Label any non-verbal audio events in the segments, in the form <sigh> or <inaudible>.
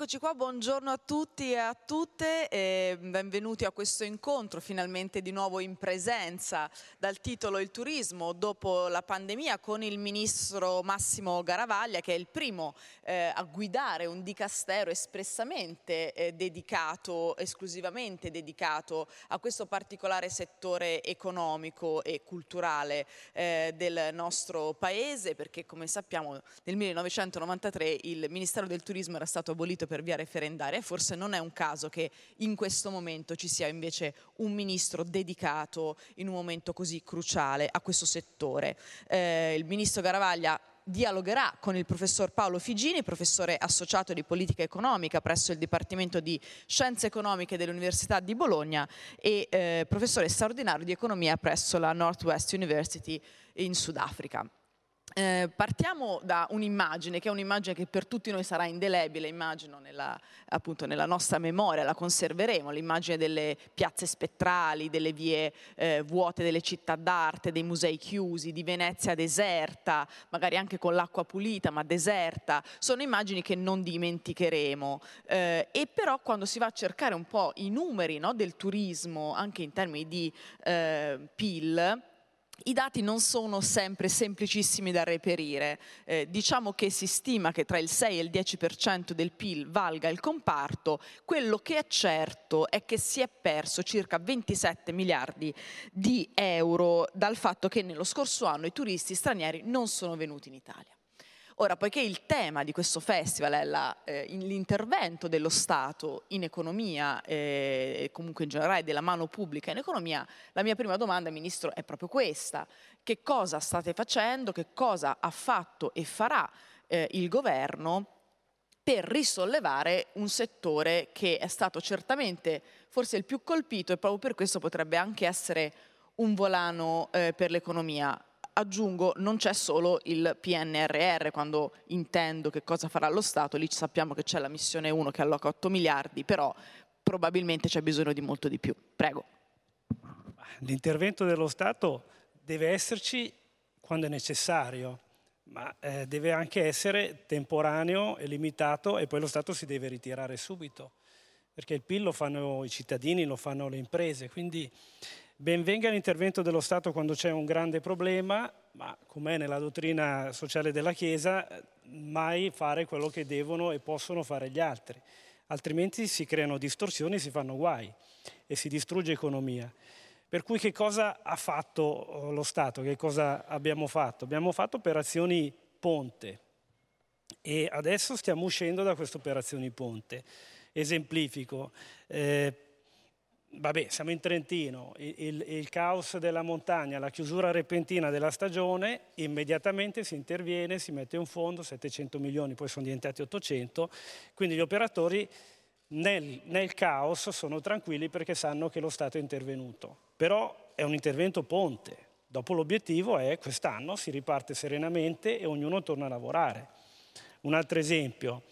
Eccoci qua, buongiorno a tutti e a tutte e benvenuti a questo incontro finalmente di nuovo in presenza dal titolo Il turismo dopo la pandemia con il ministro Massimo Garavaglia che è il primo eh, a guidare un dicastero espressamente eh, dedicato, esclusivamente dedicato a questo particolare settore economico e culturale eh, del nostro paese perché come sappiamo nel 1993 il Ministero del Turismo era stato abolito per via referendaria e forse non è un caso che in questo momento ci sia invece un ministro dedicato in un momento così cruciale a questo settore. Eh, il ministro Garavaglia dialogherà con il professor Paolo Figini, professore associato di politica economica presso il Dipartimento di Scienze Economiche dell'Università di Bologna e eh, professore straordinario di economia presso la Northwest University in Sudafrica. Eh, partiamo da un'immagine, che è un'immagine che per tutti noi sarà indelebile, immagino, nella, appunto, nella nostra memoria, la conserveremo, l'immagine delle piazze spettrali, delle vie eh, vuote delle città d'arte, dei musei chiusi, di Venezia deserta, magari anche con l'acqua pulita ma deserta, sono immagini che non dimenticheremo. Eh, e però quando si va a cercare un po' i numeri no, del turismo, anche in termini di eh, PIL, i dati non sono sempre semplicissimi da reperire. Eh, diciamo che si stima che tra il 6 e il 10% del PIL valga il comparto, quello che è certo è che si è perso circa 27 miliardi di euro dal fatto che nello scorso anno i turisti stranieri non sono venuti in Italia. Ora, poiché il tema di questo festival è la, eh, l'intervento dello Stato in economia eh, e comunque in generale della mano pubblica in economia, la mia prima domanda, Ministro, è proprio questa. Che cosa state facendo, che cosa ha fatto e farà eh, il Governo per risollevare un settore che è stato certamente forse il più colpito e proprio per questo potrebbe anche essere un volano eh, per l'economia aggiungo, non c'è solo il PNRR, quando intendo che cosa farà lo Stato, lì sappiamo che c'è la missione 1 che alloca 8 miliardi, però probabilmente c'è bisogno di molto di più. Prego. L'intervento dello Stato deve esserci quando è necessario, ma eh, deve anche essere temporaneo e limitato e poi lo Stato si deve ritirare subito, perché il PIL lo fanno i cittadini, lo fanno le imprese, quindi Benvenga l'intervento dello Stato quando c'è un grande problema, ma com'è nella dottrina sociale della Chiesa, mai fare quello che devono e possono fare gli altri. Altrimenti si creano distorsioni, si fanno guai e si distrugge economia. Per cui che cosa ha fatto oh, lo Stato? Che cosa abbiamo fatto? Abbiamo fatto operazioni ponte e adesso stiamo uscendo da queste operazioni ponte. Esemplifico. Eh, Vabbè, siamo in Trentino, il, il, caos della montagna, la chiusura repentina della stagione, immediatamente si interviene, si mette un fondo, 700 milioni, poi sono diventati 800, quindi gli operatori nel, nel caos sono tranquilli perché sanno che lo Stato è intervenuto. Però è un intervento ponte, dopo l'obiettivo è quest'anno si riparte serenamente e ognuno torna a lavorare. Un altro esempio,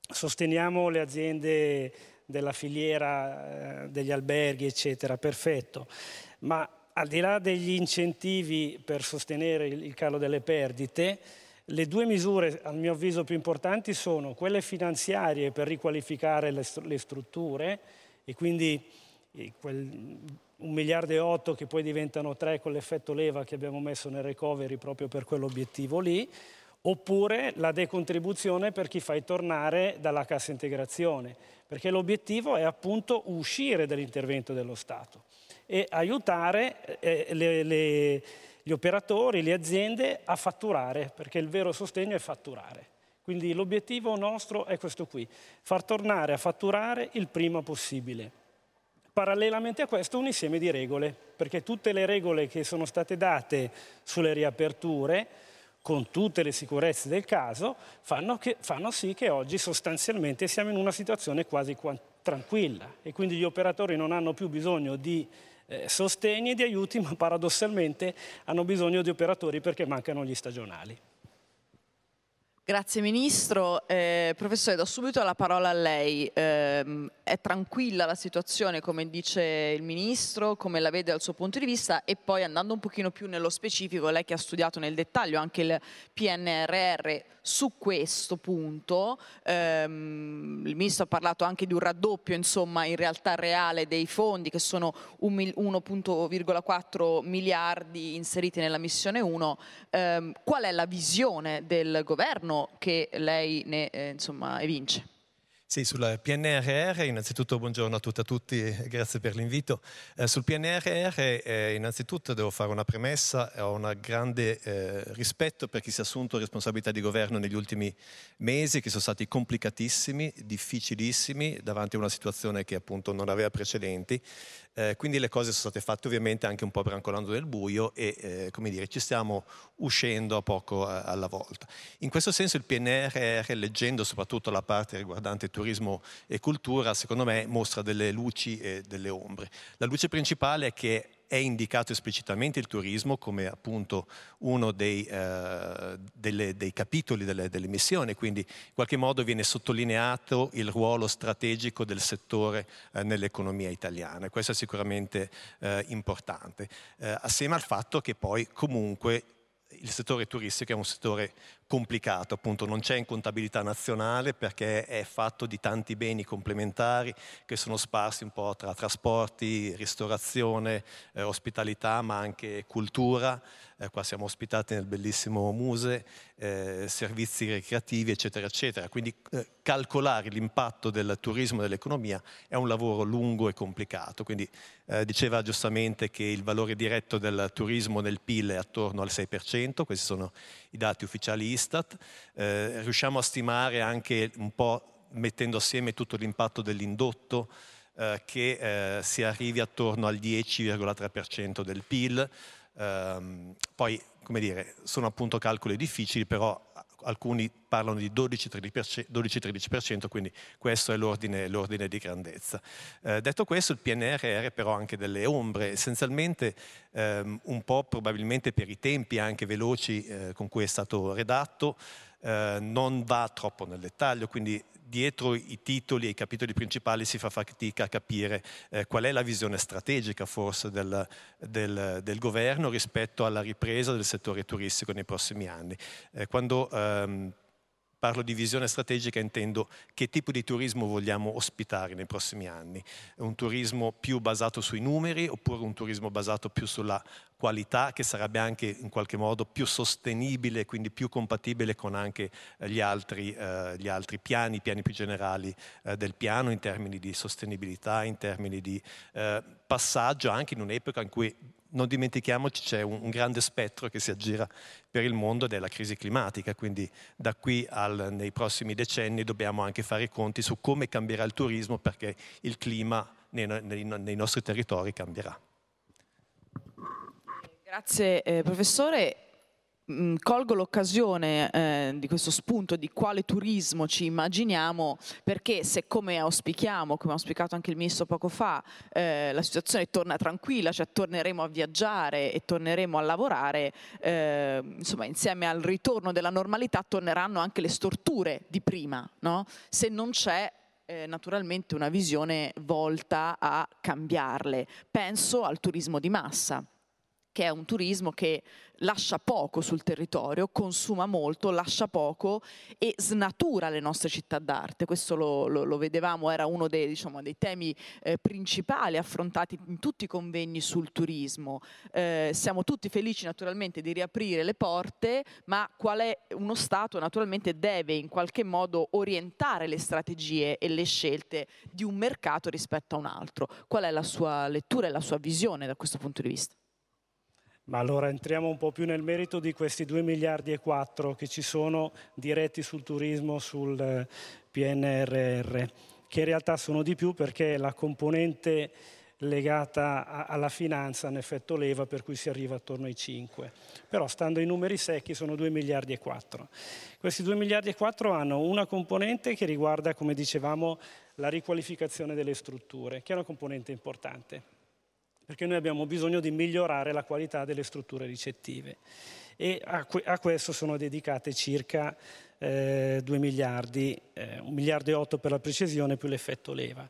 sosteniamo le aziende della filiera eh, degli alberghi, eccetera, perfetto. Ma al di là degli incentivi per sostenere il, calo delle perdite, le due misure, a mio avviso, più importanti sono quelle finanziarie per riqualificare le, le strutture e quindi eh, quel, un miliardo e otto che poi diventano tre con l'effetto leva che abbiamo messo nel recovery proprio per quell'obiettivo lì, oppure la decontribuzione per chi fai tornare dalla cassa integrazione, perché l'obiettivo è appunto uscire dall'intervento dello Stato e aiutare eh, le, le, gli operatori, le aziende a fatturare, perché il vero sostegno è fatturare. Quindi l'obiettivo nostro è questo qui, far tornare a fatturare il prima possibile. Parallelamente a questo un insieme di regole, perché tutte le regole che sono state date sulle riaperture con tutte le sicurezze del caso, fanno, che, fanno sì che oggi sostanzialmente siamo in una situazione quasi tranquilla e quindi gli operatori non hanno più bisogno di eh, sostegni e di aiuti, ma paradossalmente hanno bisogno di operatori perché mancano gli stagionali. Grazie Ministro. Eh, professore, do subito la parola a lei. Eh, è tranquilla la situazione, come dice il Ministro, come la vede dal suo punto di vista e poi andando un pochino più nello specifico, lei che ha studiato nel dettaglio anche il PNRR, su questo punto ehm, il Ministro ha parlato anche di un raddoppio insomma, in realtà reale dei fondi che sono 1,4 miliardi inseriti nella missione 1. Ehm, qual è la visione del governo che lei ne eh, insomma, evince? Sì, sul PNRR, innanzitutto buongiorno a tutte e a tutti grazie per l'invito. Eh, sul PNRR eh, innanzitutto devo fare una premessa, ho un grande eh, rispetto per chi si è assunto responsabilità di governo negli ultimi mesi che sono stati complicatissimi, difficilissimi davanti a una situazione che appunto non aveva precedenti. Eh, quindi le cose sono state fatte ovviamente anche un po' brancolando nel buio e eh, come dire, ci stiamo uscendo a poco a, alla volta. In questo senso il PNRR, leggendo soprattutto la parte riguardante turismo e cultura, secondo me mostra delle luci e delle ombre. La luce principale è che è indicato esplicitamente il turismo come appunto uno dei, eh, delle, dei capitoli delle, delle, missioni, quindi in qualche modo viene sottolineato il ruolo strategico del settore eh, nell'economia italiana. Questo è sicuramente eh, importante, eh, assieme al fatto che poi comunque il settore turistico è un settore complicato, appunto non c'è in contabilità nazionale perché è fatto di tanti beni complementari che sono sparsi un po' tra trasporti, ristorazione, eh, ospitalità, ma anche cultura. Eh, qua siamo ospitati nel bellissimo Muse, eh, servizi ricreativi, eccetera, eccetera. Quindi eh, calcolare l'impatto del turismo e dell'economia è un lavoro lungo e complicato. Quindi eh, diceva giustamente che il valore diretto del turismo nel PIL è attorno al 6%, questi sono i dati ufficiali Istat, eh, riusciamo a stimare anche un po' mettendo assieme tutto l'impatto dell'indotto eh, che eh, si arrivi attorno al 10,3% del PIL. Um, poi, come dire, sono appunto calcoli difficili, però alcuni parlano di 12-13%, quindi questo è l'ordine, di grandezza. Eh, detto questo, il PNRR però ha anche delle ombre, essenzialmente ehm, un po' probabilmente per i tempi anche veloci eh, con cui è stato redatto, eh, non va troppo nel dettaglio, quindi dietro i titoli e i capitoli principali si fa fatica a capire eh, qual è la visione strategica forse del, del, del, governo rispetto alla ripresa del settore turistico nei prossimi anni. Eh, quando ehm, parlo di visione strategica intendo che tipo di turismo vogliamo ospitare nei prossimi anni. Un turismo più basato sui numeri oppure un turismo basato più sulla qualità che sarebbe anche in qualche modo più sostenibile, quindi più compatibile con anche eh, gli altri, eh, gli altri piani, i piani più generali eh, del piano in termini di sostenibilità, in termini di eh, passaggio anche in un'epoca in cui non dimentichiamoci c'è un, un, grande spettro che si aggira per il mondo ed è la crisi climatica, quindi da qui al, nei prossimi decenni dobbiamo anche fare i conti su come cambierà il turismo perché il clima nei, nei, nei nostri territori cambierà. Grazie eh, professore. Mm, colgo l'occasione eh, di questo spunto di quale turismo ci immaginiamo perché se come auspichiamo, come ha auspicato anche il Ministro poco fa, eh, la situazione torna tranquilla, cioè torneremo a viaggiare e torneremo a lavorare, eh, insomma insieme al ritorno della normalità torneranno anche le storture di prima, no? se non c'è eh, naturalmente una visione volta a cambiarle. Penso al turismo di massa che è un turismo che lascia poco sul territorio, consuma molto, lascia poco e snatura le nostre città d'arte. Questo lo, lo, lo vedevamo, era uno dei, diciamo, dei temi eh, principali affrontati in tutti i convegni sul turismo. Eh, siamo tutti felici naturalmente di riaprire le porte, ma qual è uno Stato naturalmente deve in qualche modo orientare le strategie e le scelte di un mercato rispetto a un altro. Qual è la sua lettura e la sua visione da questo punto di vista? Ma allora entriamo un po' più nel merito di questi 2 miliardi e 4 che ci sono diretti sul turismo, sul eh, PNRR, che in realtà sono di più perché la componente legata alla finanza un effetto leva per cui si arriva attorno ai 5. Però stando ai numeri secchi sono 2 miliardi e 4. Questi 2 miliardi e 4 hanno una componente che riguarda, come dicevamo, la riqualificazione delle strutture, che è una componente importante perché noi abbiamo bisogno di migliorare la qualità delle strutture ricettive. e a, a questo sono dedicate circa eh, 2 miliardi, eh, 1 miliardo e 8 per la precisione più l'effetto leva.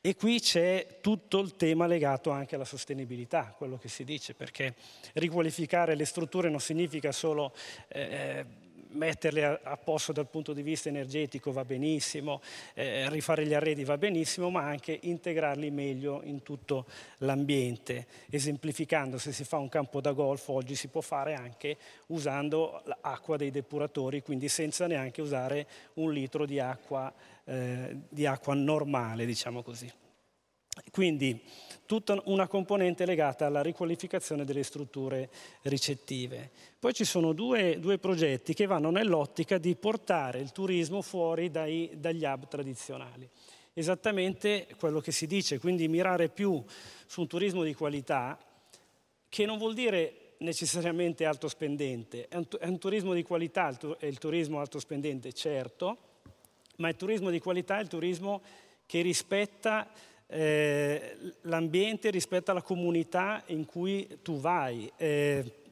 E qui c'è tutto il tema legato anche alla sostenibilità, quello che si dice, perché riqualificare le strutture non significa solo eh, metterle a, posto dal punto di vista energetico va benissimo, eh, rifare gli arredi va benissimo, ma anche integrarli meglio in tutto l'ambiente. Esemplificando, se si fa un campo da golf oggi si può fare anche usando l'acqua dei depuratori, quindi senza neanche usare un litro di acqua, eh, di acqua normale, diciamo così. Quindi tutta una componente legata alla riqualificazione delle strutture ricettive. Poi ci sono due, due progetti che vanno nell'ottica di portare il turismo fuori dai, dagli hub tradizionali. Esattamente quello che si dice, quindi mirare più su un turismo di qualità, che non vuol dire necessariamente alto spendente, è un, è un turismo di qualità, è il turismo alto spendente certo, ma il turismo di qualità è il turismo che rispetta eh, l'ambiente rispetto alla comunità in cui tu vai. Eh,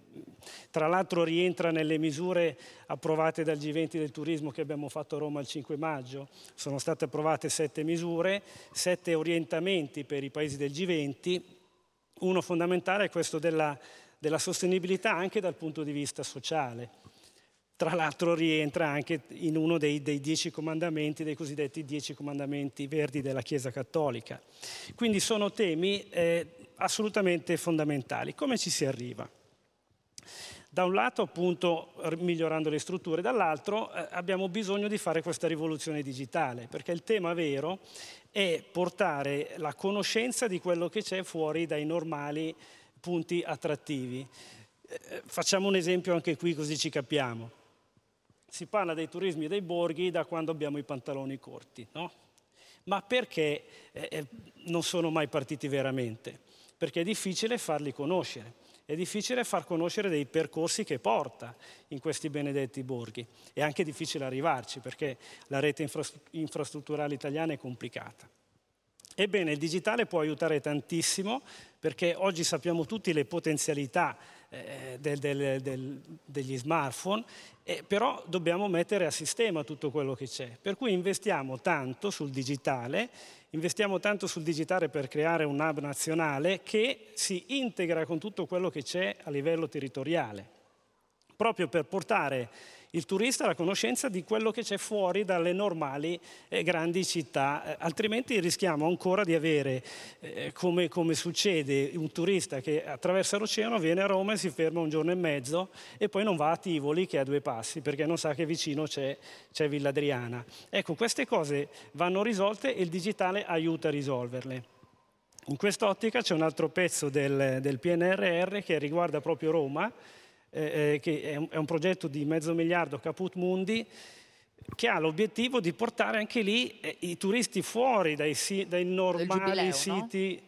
tra l'altro rientra nelle misure approvate dal G20 del turismo che abbiamo fatto a Roma il 5 maggio. Sono state approvate sette misure, sette orientamenti per i paesi del G20. Uno fondamentale è questo della, della sostenibilità anche dal punto di vista sociale tra l'altro rientra anche in uno dei, dei, dieci comandamenti, dei cosiddetti dieci comandamenti verdi della Chiesa Cattolica. Quindi sono temi eh, assolutamente fondamentali. Come ci si arriva? Da un lato appunto migliorando le strutture, dall'altro eh, abbiamo bisogno di fare questa rivoluzione digitale, perché il tema vero è portare la conoscenza di quello che c'è fuori dai normali punti attrattivi. Eh, facciamo un esempio anche qui così ci capiamo si parla dei turismi e dei borghi da quando abbiamo i pantaloni corti, no? Ma perché eh, eh, non sono mai partiti veramente? Perché è difficile farli conoscere, è difficile far conoscere dei percorsi che porta in questi benedetti borghi. È anche difficile arrivarci perché la rete infrastrutturale italiana è complicata. Ebbene, il digitale può aiutare tantissimo perché oggi sappiamo tutti le potenzialità eh, del, del, del, degli smartphone, eh, però dobbiamo mettere a sistema tutto quello che c'è. Per cui investiamo tanto sul digitale, investiamo tanto sul digitale per creare un hub nazionale che si integra con tutto quello che c'è a livello territoriale, proprio per portare il turista alla conoscenza di quello che c'è fuori dalle normali eh, grandi città, eh, altrimenti rischiamo ancora di avere, eh, come, come, succede, un turista che attraversa l'oceano, viene a Roma e si ferma un giorno e mezzo e poi non va a Tivoli che è a due passi perché non sa che vicino c'è, c'è Villa Adriana. Ecco, queste cose vanno risolte e il digitale aiuta a risolverle. In quest'ottica c'è un altro pezzo del, del PNRR che riguarda proprio Roma, eh, eh, che è un, è un, progetto di mezzo miliardo Caput Mundi, che ha l'obiettivo di portare anche lì eh, i turisti fuori dai, dai normali giubileo, siti.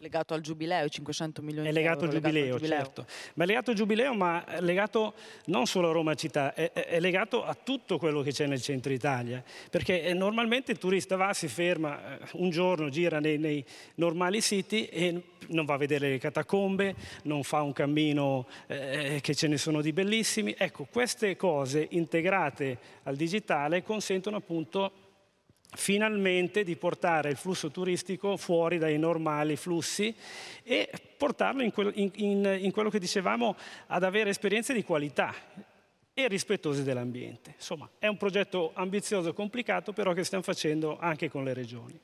Legato al giubileo, 500 milioni è di euro. Giubileo, legato al giubileo, certo. Ma è legato al giubileo, ma è legato non solo a Roma città, è, è, legato a tutto quello che c'è nel centro Italia. Perché eh, normalmente il turista va, si ferma eh, un giorno, gira nei, nei normali siti e non va a vedere le catacombe, non fa un cammino eh, che ce ne sono di bellissimi. Ecco, queste cose integrate al digitale consentono appunto finalmente di portare il flusso turistico fuori dai normali flussi e portarlo in, quello, in, in, in quello che dicevamo ad avere esperienze di qualità e rispettose dell'ambiente. Insomma, è un progetto ambizioso e complicato, però che stiamo facendo anche con le regioni.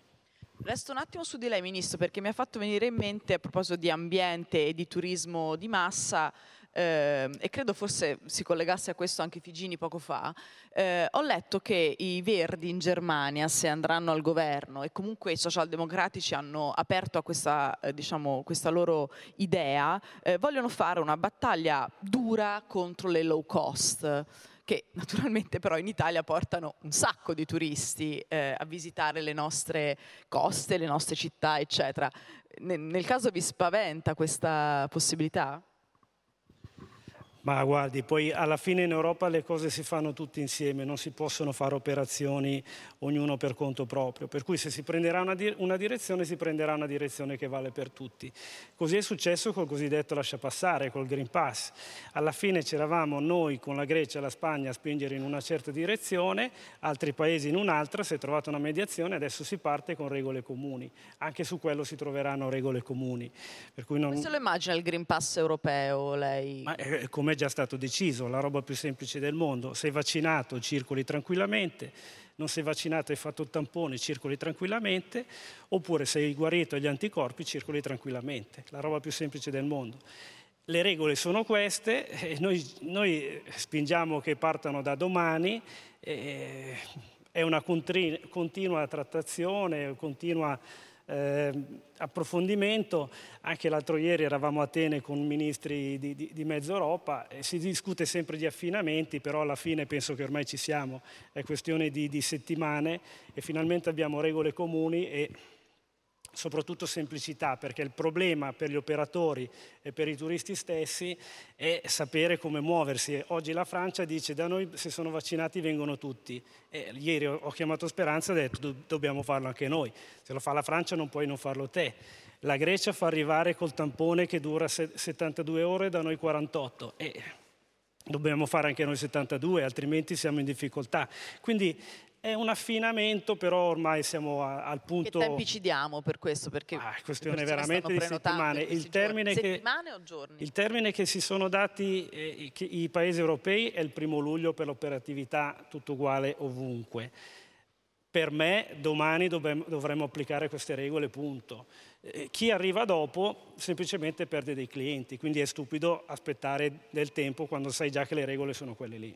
Resto un attimo su di lei, Ministro, perché mi ha fatto venire in mente, a proposito di ambiente e di turismo di massa, eh, e credo forse si collegasse a questo anche Figini poco fa, eh, ho letto che i Verdi in Germania, se andranno al governo, e comunque i socialdemocratici hanno aperto a questa, eh, diciamo, questa loro idea, eh, vogliono fare una battaglia dura contro le low cost che naturalmente però in Italia portano un sacco di turisti eh, a visitare le nostre coste, le nostre città, eccetera. Nel, nel caso vi spaventa questa possibilità? Ma guardi, poi alla fine in Europa le cose si fanno tutte insieme, non si possono fare operazioni ognuno per conto proprio, per cui se si prenderà una, di una direzione si prenderà una direzione che vale per tutti. Così è successo col cosiddetto lascia passare, col Green Pass. Alla fine c'eravamo noi con la Grecia e la Spagna a spingere in una certa direzione, altri paesi in un'altra, si è trovata una mediazione, adesso si parte con regole comuni. Anche su quello si troveranno regole comuni. Per cui non... Come se lo immagina il Green Pass europeo lei? Ma è come è già stato deciso, la roba più semplice del mondo. Sei vaccinato, circoli tranquillamente, non sei vaccinato, hai fatto il tampone, circoli tranquillamente, oppure sei guarito agli anticorpi, circoli tranquillamente. La roba più semplice del mondo. Le regole sono queste, e noi, noi spingiamo che partano da domani, è una continua trattazione, continua eh, approfondimento. Anche l'altro ieri eravamo a Atene con ministri di, di, di mezzo Europa e si discute sempre di affinamenti, però alla fine penso che ormai ci siamo, è questione di, di settimane e finalmente abbiamo regole comuni e soprattutto semplicità, perché il problema per gli operatori e per i turisti stessi è sapere come muoversi. Oggi la Francia dice da noi se sono vaccinati vengono tutti. E ieri ho chiamato Speranza e ho detto dobbiamo farlo anche noi. Se lo fa la Francia non puoi non farlo te. La Grecia fa arrivare col tampone che dura 72 ore, da noi 48. E dobbiamo fare anche noi 72, altrimenti siamo in difficoltà. Quindi è un affinamento, però ormai siamo a, al punto... Che tempi ci diamo per questo? Perché ah, questione veramente di settimane. Il termine, che, il termine che si sono dati eh, i paesi europei è il primo luglio per l'operatività tutto uguale ovunque. Per me domani dovremmo applicare queste regole, punto. Eh, chi arriva dopo semplicemente perde dei clienti, quindi è stupido aspettare del tempo quando sai già che le regole sono quelle lì.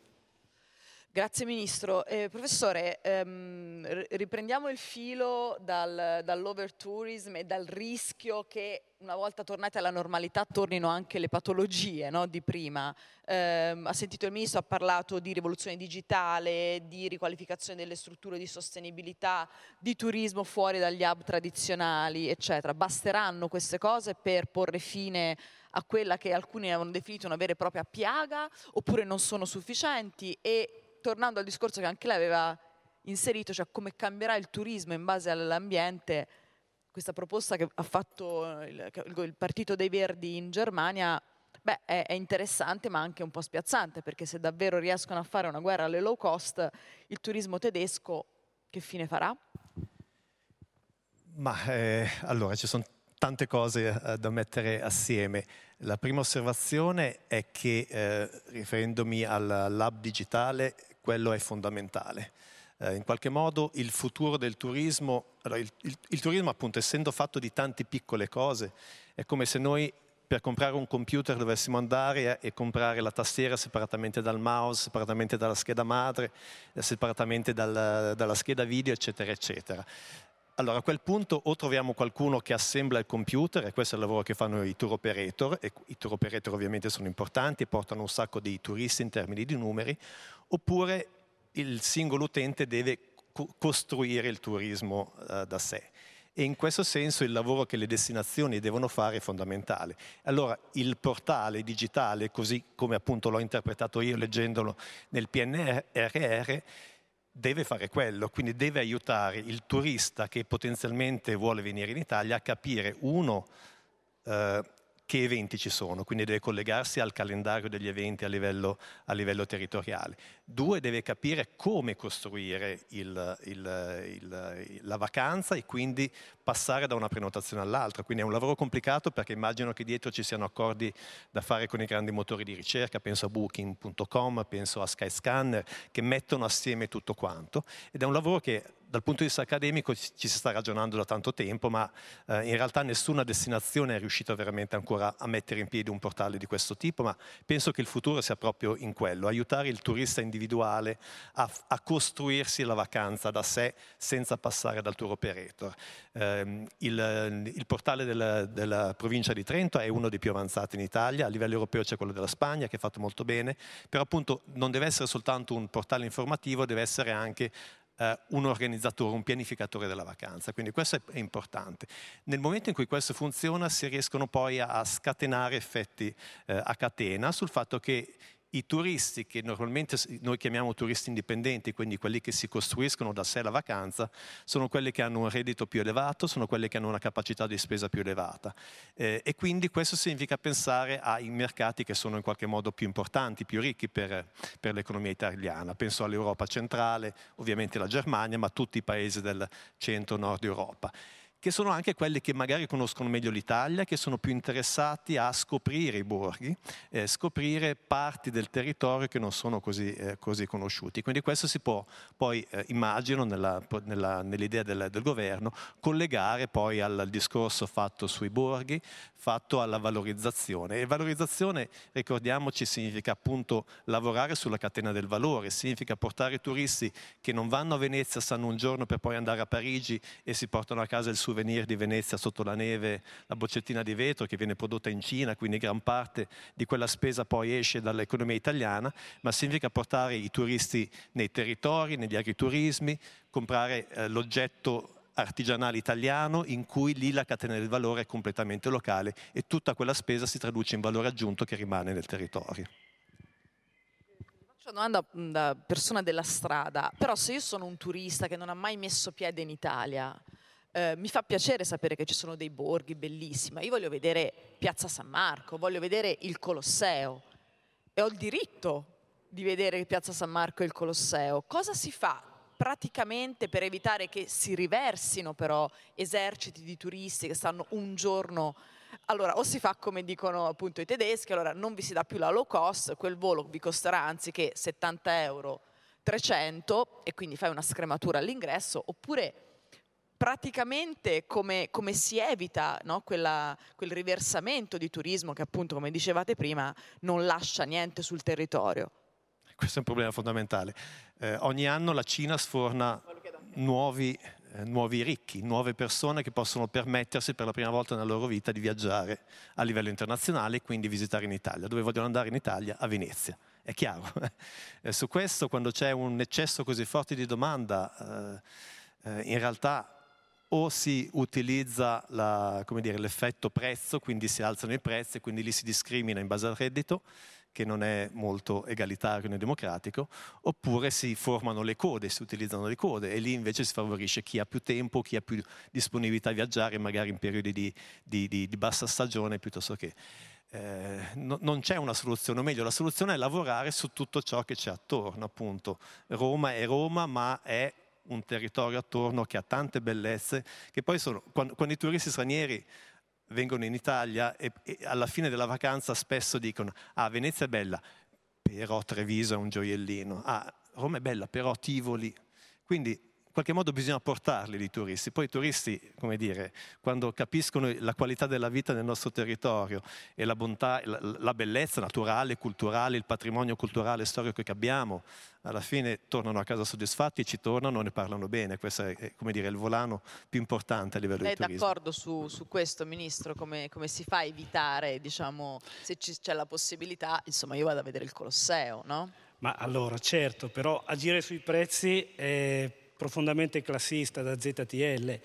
Grazie Ministro. Eh, professore, ehm, riprendiamo il filo dal, dall'overtourism e dal rischio che una volta tornate alla normalità tornino anche le patologie no, di prima. Eh, ha sentito il Ministro, ha parlato di rivoluzione digitale, di riqualificazione delle strutture di sostenibilità, di turismo fuori dagli hub tradizionali, eccetera. Basteranno queste cose per porre fine a quella che alcuni avevano definito una vera e propria piaga oppure non sono sufficienti e tornando al discorso che anche lei aveva inserito, cioè come cambierà il turismo in base all'ambiente, questa proposta che ha fatto il, il Partito dei Verdi in Germania beh, è, è, interessante ma anche un po' spiazzante perché se davvero riescono a fare una guerra alle low cost, il turismo tedesco che fine farà? Ma eh, allora ci sono tante cose eh, da mettere assieme. La prima osservazione è che, eh, riferendomi al lab digitale, quello è fondamentale. Eh, in qualche modo il futuro del turismo, allora il, il, il turismo appunto essendo fatto di tante piccole cose, è come se noi per comprare un computer dovessimo andare e comprare la tastiera separatamente dal mouse, separatamente dalla scheda madre, separatamente dal, dalla scheda video, eccetera, eccetera. Allora a quel punto o troviamo qualcuno che assembla il computer, e questo è il lavoro che fanno i tour operator, e i tour operator ovviamente sono importanti portano un sacco di turisti in termini di numeri, oppure il singolo utente deve co- costruire il turismo uh, da sé. E in questo senso il lavoro che le destinazioni devono fare è fondamentale. Allora il portale digitale, così come appunto l'ho interpretato io leggendolo nel PNRR, deve fare quello, quindi deve aiutare il turista che potenzialmente vuole venire in Italia a capire, uno, eh, che eventi ci sono, quindi deve collegarsi al calendario degli eventi a livello, a livello territoriale. Due, deve capire come costruire il, il, il, la vacanza e quindi passare da una prenotazione all'altra. Quindi è un lavoro complicato perché immagino che dietro ci siano accordi da fare con i grandi motori di ricerca, penso a booking.com, penso a Skyscanner, che mettono assieme tutto quanto. Ed è un lavoro che dal punto di vista accademico ci si sta ragionando da tanto tempo, ma eh, in realtà nessuna destinazione è riuscita veramente ancora a mettere in piedi un portale di questo tipo, ma penso che il futuro sia proprio in quello, aiutare il turista individuale a, a costruirsi la vacanza da sé senza passare dal tour operator. Eh, il, il, portale della, della provincia di Trento è uno dei più avanzati in Italia, a livello europeo c'è quello della Spagna che è fatto molto bene, però appunto non deve essere soltanto un portale informativo, deve essere anche eh, un organizzatore, un pianificatore della vacanza. Quindi questo è, è, importante. Nel momento in cui questo funziona si riescono poi a, a scatenare effetti eh, a catena sul fatto che i turisti che normalmente noi chiamiamo turisti indipendenti, quindi quelli che si costruiscono da sé la vacanza, sono quelli che hanno un reddito più elevato, sono quelli che hanno una capacità di spesa più elevata. Eh, e quindi questo significa pensare ai mercati che sono in qualche modo più importanti, più ricchi per, per l'economia italiana. Penso all'Europa centrale, ovviamente la Germania, ma tutti i paesi del centro-nord Europa che sono anche quelli che magari conoscono meglio l'Italia, che sono più interessati a scoprire i borghi, eh, scoprire parti del territorio che non sono così, eh, così conosciuti. Quindi questo si può poi, eh, immagino, nella, nella, nell'idea del, del, governo, collegare poi al, al, discorso fatto sui borghi, fatto alla valorizzazione. E valorizzazione, ricordiamoci, significa appunto lavorare sulla catena del valore, significa portare i turisti che non vanno a Venezia, stanno un giorno per poi andare a Parigi e si portano a casa il suo souvenir di Venezia sotto la neve, la boccettina di vetro che viene prodotta in Cina, quindi gran parte di quella spesa poi esce dall'economia italiana, ma significa portare i turisti nei territori, negli agriturismi, comprare eh, l'oggetto artigianale italiano in cui lì la catena del valore è completamente locale e tutta quella spesa si traduce in valore aggiunto che rimane nel territorio. Una domanda da persona della strada, però se io sono un turista che non ha mai messo piede in Italia, eh, mi fa piacere sapere che ci sono dei borghi bellissimi. Io voglio vedere Piazza San Marco, voglio vedere il Colosseo e ho il diritto di vedere Piazza San Marco e il Colosseo. Cosa si fa praticamente per evitare che si riversino però eserciti di turisti che stanno un giorno allora o si fa come dicono appunto i tedeschi, allora non vi si dà più la low cost, quel volo vi costerà anziché 70 euro 300 e quindi fai una scrematura all'ingresso, oppure praticamente come, come si evita no? Quella, quel riversamento di turismo che appunto, come dicevate prima, non lascia niente sul territorio. Questo è un problema fondamentale. Eh, ogni anno la Cina sforna nuovi, eh, nuovi ricchi, nuove persone che possono permettersi per la prima volta nella loro vita di viaggiare a livello internazionale e quindi visitare in Italia. Dove vogliono andare in Italia? A Venezia. È chiaro. <laughs> Eh, su questo, quando c'è un eccesso così forte di domanda, eh, eh, in realtà o si utilizza la, dire, l'effetto prezzo, quindi si alzano i prezzi e quindi lì si discrimina in base al reddito, che non è molto egalitario né democratico, oppure si formano le code, si utilizzano le code e lì invece si favorisce chi ha più tempo, chi ha più disponibilità a viaggiare, magari in periodi di, di, di, di bassa stagione piuttosto che... Eh, no, non c'è una soluzione, o meglio, la soluzione è lavorare su tutto ciò che c'è attorno, appunto. Roma è Roma, ma è un territorio attorno che ha tante bellezze, che poi sono, quando, quando i turisti stranieri vengono in Italia e, e, alla fine della vacanza spesso dicono, ah Venezia è bella, però Treviso è un gioiellino, ah Roma è bella, però Tivoli. Quindi qualche modo bisogna portarli i turisti. Poi i turisti, come dire, quando capiscono la qualità della vita nel nostro territorio e la bontà, la, bellezza naturale, culturale, il patrimonio culturale e storico che abbiamo, alla fine tornano a casa soddisfatti, ci tornano e ne parlano bene. Questo è, come dire, il volano più importante a livello Lei di turismo. Lei è d'accordo su, su, questo, Ministro? Come, come, si fa a evitare, diciamo, se c'è la possibilità, insomma, io vado a vedere il Colosseo, no? Ma allora, certo, però agire sui prezzi è profondamente classista da ZTL,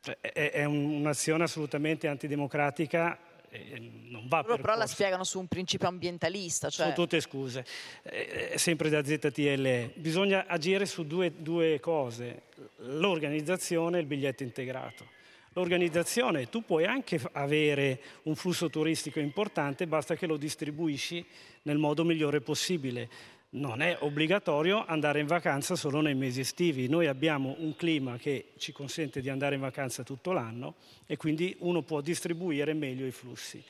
cioè, è, è un'azione assolutamente antidemocratica non va Loro però la spiegano su un principio ambientalista. Cioè... Sono tutte scuse. Eh, sempre da ZTL. Bisogna agire su due, due cose, l'organizzazione e il biglietto integrato. L'organizzazione, tu puoi anche avere un flusso turistico importante, basta che lo distribuisci nel modo migliore possibile non è obbligatorio andare in vacanza solo nei mesi estivi. Noi abbiamo un clima che ci consente di andare in vacanza tutto l'anno e quindi uno può distribuire meglio i flussi.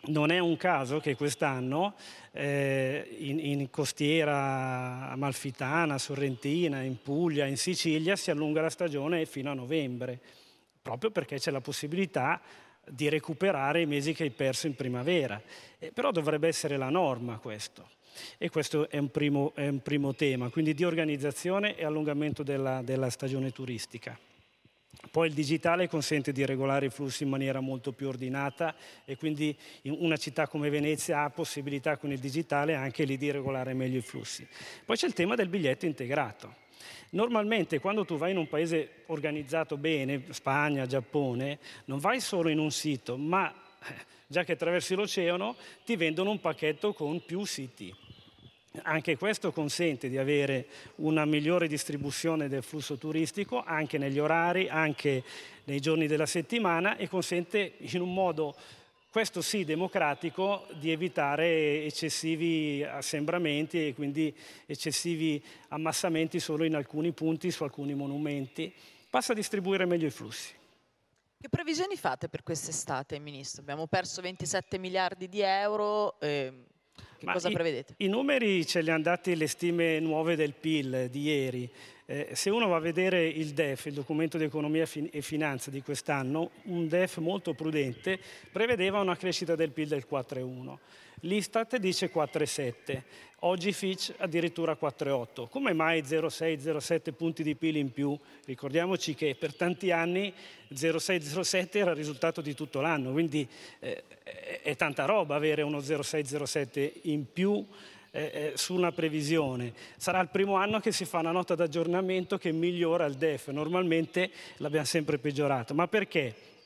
Non è un caso che quest'anno eh, in, in, costiera amalfitana, sorrentina, in Puglia, in Sicilia si allunga la stagione fino a novembre, proprio perché c'è la possibilità di recuperare i mesi che hai perso in primavera. Eh, però dovrebbe essere la norma questo. E questo è un primo, è un primo tema, quindi di organizzazione e allungamento della, della stagione turistica. Poi il digitale consente di regolare i flussi in maniera molto più ordinata e quindi in una città come Venezia ha possibilità con il digitale anche lì di regolare meglio i flussi. Poi c'è il tema del biglietto integrato. Normalmente quando tu vai in un paese organizzato bene, Spagna, Giappone, non vai solo in un sito, ma eh, già che attraversi l'oceano ti vendono un pacchetto con più siti. Anche questo consente di avere una migliore distribuzione del flusso turistico anche negli orari, anche nei giorni della settimana e consente in un modo questo sì democratico di evitare eccessivi assembramenti e quindi eccessivi ammassamenti solo in alcuni punti, su alcuni monumenti. Passa a distribuire meglio i flussi. Che previsioni fate per quest'estate, Ministro? Abbiamo perso 27 miliardi di euro. Eh, che Ma cosa i, prevedete? I numeri ce li hanno dati le stime nuove del PIL di ieri. Eh, se uno va a vedere il DEF, il documento di economia e finanza di quest'anno, un DEF molto prudente prevedeva una crescita del PIL del 4,1. L'Istat dice 4,7, oggi Fitch addirittura 4,8. Come mai 0,6-0,7 punti di PIL in più? Ricordiamoci che per tanti anni 0,6-0,7 era il risultato di tutto l'anno, quindi eh, è tanta roba avere uno 0,6-0,7 in più eh, eh, su una previsione. Sarà il primo anno che si fa una nota d'aggiornamento che migliora il DEF, normalmente l'abbiamo sempre peggiorato. Ma perché?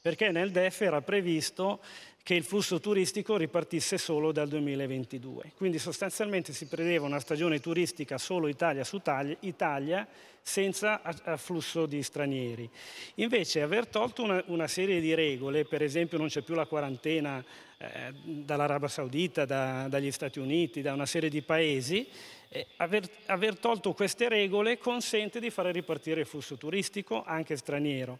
Perché nel DEF era previsto che il flusso turistico ripartisse solo dal 2022. Quindi sostanzialmente si prevedeva una stagione turistica solo Italia su Italia senza afflusso di stranieri. Invece aver tolto una, una serie di regole, per esempio non c'è più la quarantena eh, dall'Arabia Saudita, da, dagli Stati Uniti, da una serie di paesi, eh, aver, aver, tolto queste regole consente di fare ripartire il flusso turistico anche straniero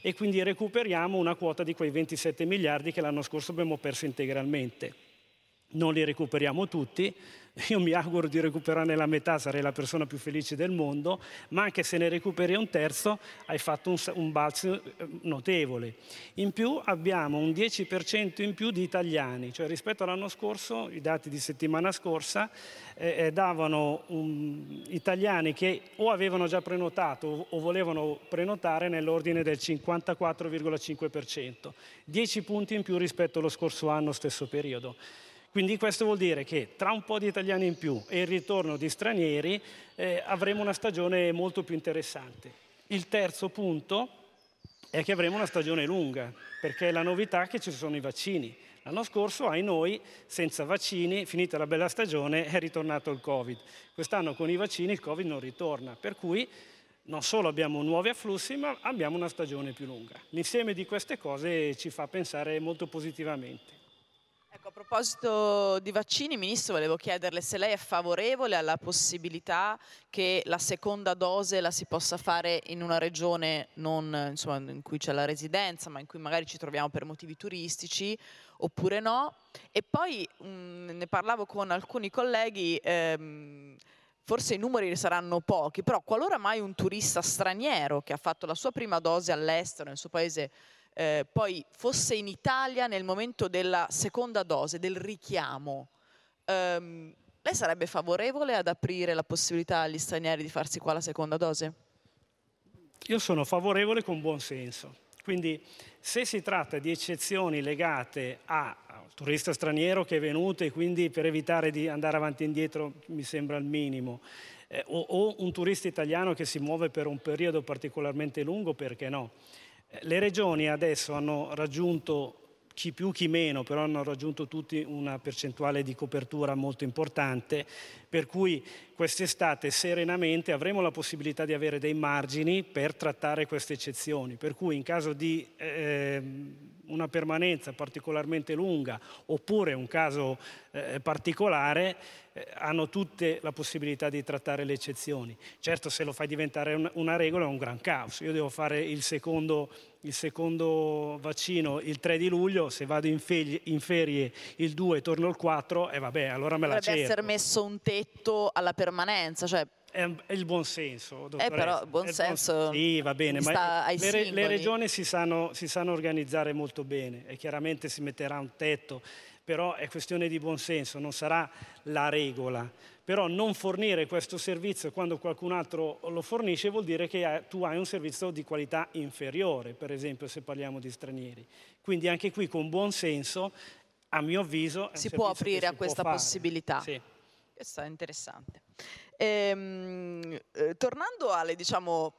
e quindi recuperiamo una quota di quei 27 miliardi che l'anno scorso abbiamo perso integralmente. Non li recuperiamo tutti, io mi auguro di recuperarne la metà, sarei la persona più felice del mondo, ma anche se ne recuperi un terzo hai fatto un, un balzo eh, notevole. In più abbiamo un 10% in più di italiani, cioè rispetto all'anno scorso, i dati di settimana scorsa eh, eh davano um, italiani che o avevano già prenotato o volevano prenotare nell'ordine del 54,5%, 10 punti in più rispetto allo scorso anno stesso periodo. Quindi questo vuol dire che tra un po' di italiani in più e il ritorno di stranieri eh, avremo una stagione molto più interessante. Il terzo punto è che avremo una stagione lunga, perché la novità è che ci sono i vaccini. L'anno scorso, ai noi, senza vaccini, finita la bella stagione, è ritornato il Covid. Quest'anno con i vaccini il Covid non ritorna, per cui non solo abbiamo nuovi afflussi, ma abbiamo una stagione più lunga. L'insieme di queste cose ci fa pensare molto positivamente. Ecco, a proposito di vaccini, Ministro, volevo chiederle se lei è favorevole alla possibilità che la seconda dose la si possa fare in una regione non, insomma, in cui c'è la residenza, ma in cui magari ci troviamo per motivi turistici, oppure no. E poi mh, ne parlavo con alcuni colleghi. Ehm, forse i numeri saranno pochi, però qualora mai un turista straniero che ha fatto la sua prima dose all'estero, nel suo paese eh, poi fosse in Italia nel momento della seconda dose, del richiamo, ehm, lei sarebbe favorevole ad aprire la possibilità agli stranieri di farsi qua la seconda dose? Io sono favorevole con buon senso. Quindi se si tratta di eccezioni legate al turista straniero che è venuto e quindi per evitare di andare avanti e indietro mi sembra il minimo, eh, o, o un turista italiano che si muove per un periodo particolarmente lungo, perché no? Le regioni adesso hanno raggiunto chi più chi meno, però hanno raggiunto tutti una percentuale di copertura molto importante, per cui quest'estate serenamente avremo la possibilità di avere dei margini per trattare queste eccezioni, per cui in caso di eh, una permanenza particolarmente lunga oppure un caso eh, particolare, eh, hanno tutte la possibilità di trattare le eccezioni. Certo se lo fai diventare un, una regola è un gran caos. Io devo fare il secondo, il secondo vaccino il 3 di luglio, se vado in, ferie, in ferie il 2 e torno il 4, e eh, vabbè, allora me la cerco. Dovrebbe essere messo un tetto alla permanenza, cioè è il buon senso. Eh però il buon senso sì, va bene, ma le, le, regioni si sanno, si sanno, organizzare molto bene e chiaramente si metterà un tetto, però è questione di buon senso, non sarà la regola. Però non fornire questo servizio quando qualcun altro lo fornisce vuol dire che tu hai un servizio di qualità inferiore, per esempio se parliamo di stranieri. Quindi anche qui con buon senso, a mio avviso... Si può aprire a questa possibilità. Sì. Questo è interessante. Ehm, eh, tornando alle diciamo,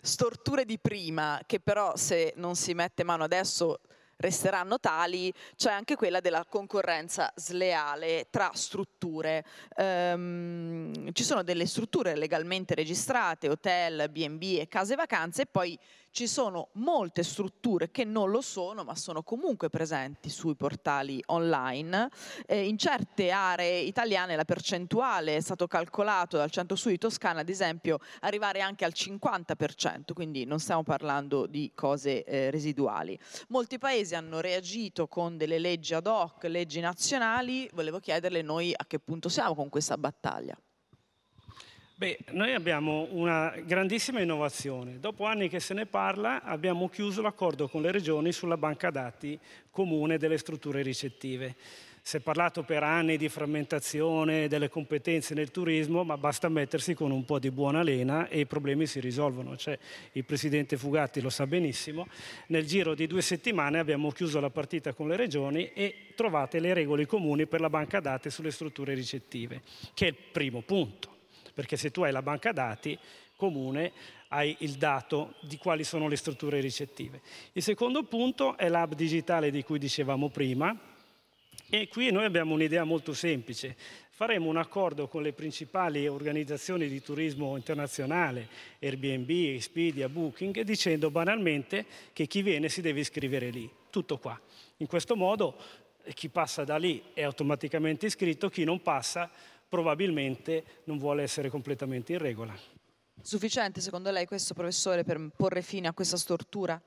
storture di prima, che però se non si mette mano adesso resteranno tali, c'è anche quella della concorrenza sleale tra strutture. Um, ci sono delle strutture legalmente registrate, hotel, B&B e case vacanze, e poi ci sono molte strutture che non lo sono, ma sono comunque presenti sui portali online. Eh, in certe aree italiane la percentuale è stato calcolato dal Centro Studi Toscana, ad esempio, arrivare anche al 50%, quindi non stiamo parlando di cose eh, residuali. Molti paesi hanno reagito con delle leggi ad hoc, leggi nazionali, volevo chiederle noi a che punto siamo con questa battaglia. Beh, noi abbiamo una grandissima innovazione. Dopo anni che se ne parla, abbiamo chiuso l'accordo con le regioni sulla banca dati comune delle strutture ricettive. Si è parlato per anni di frammentazione delle competenze nel turismo, ma basta mettersi con un po' di buona lena e i problemi si risolvono. Cioè, il Presidente Fugatti lo sa benissimo. Nel giro di due settimane abbiamo chiuso la partita con le regioni e trovate le regole comuni per la banca dati sulle strutture ricettive, che è il primo punto perché se tu hai la banca dati comune hai il dato di quali sono le strutture ricettive. Il secondo punto è l'hub digitale di cui dicevamo prima e qui noi abbiamo un'idea molto semplice. Faremo un accordo con le principali organizzazioni di turismo internazionale, Airbnb, Expedia, Booking, dicendo banalmente che chi viene si deve iscrivere lì. Tutto qua. In questo modo chi passa da lì è automaticamente iscritto, chi non passa probabilmente non vuole essere completamente in regola. Sufficiente secondo lei questo professore per porre fine a questa stortura?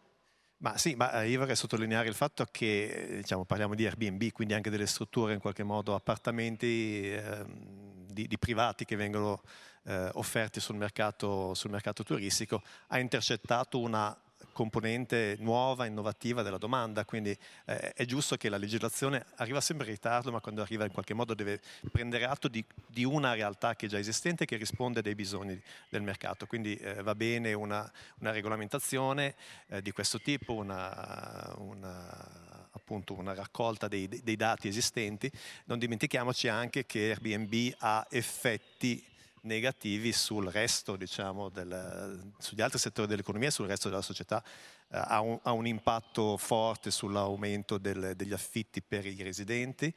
Ma sì, ma eh, io vorrei sottolineare il fatto che diciamo, parliamo di Airbnb, quindi anche delle strutture in qualche modo, appartamenti eh, di, di, privati che vengono eh, offerti sul mercato, sul mercato turistico, ha intercettato una componente nuova, innovativa della domanda, quindi eh, è giusto che la legislazione arriva sempre in ritardo, ma quando arriva in qualche modo deve prendere atto di, di una realtà che è già esistente che risponde ai bisogni del mercato. Quindi eh, va bene una, una regolamentazione eh, di questo tipo, una, una, appunto una raccolta dei, dei dati esistenti. Non dimentichiamoci anche che Airbnb ha effetti negativi sul resto, diciamo, del, sugli altri settori dell'economia e sul resto della società. Eh, ha, un, ha, un, impatto forte sull'aumento del, degli affitti per i residenti,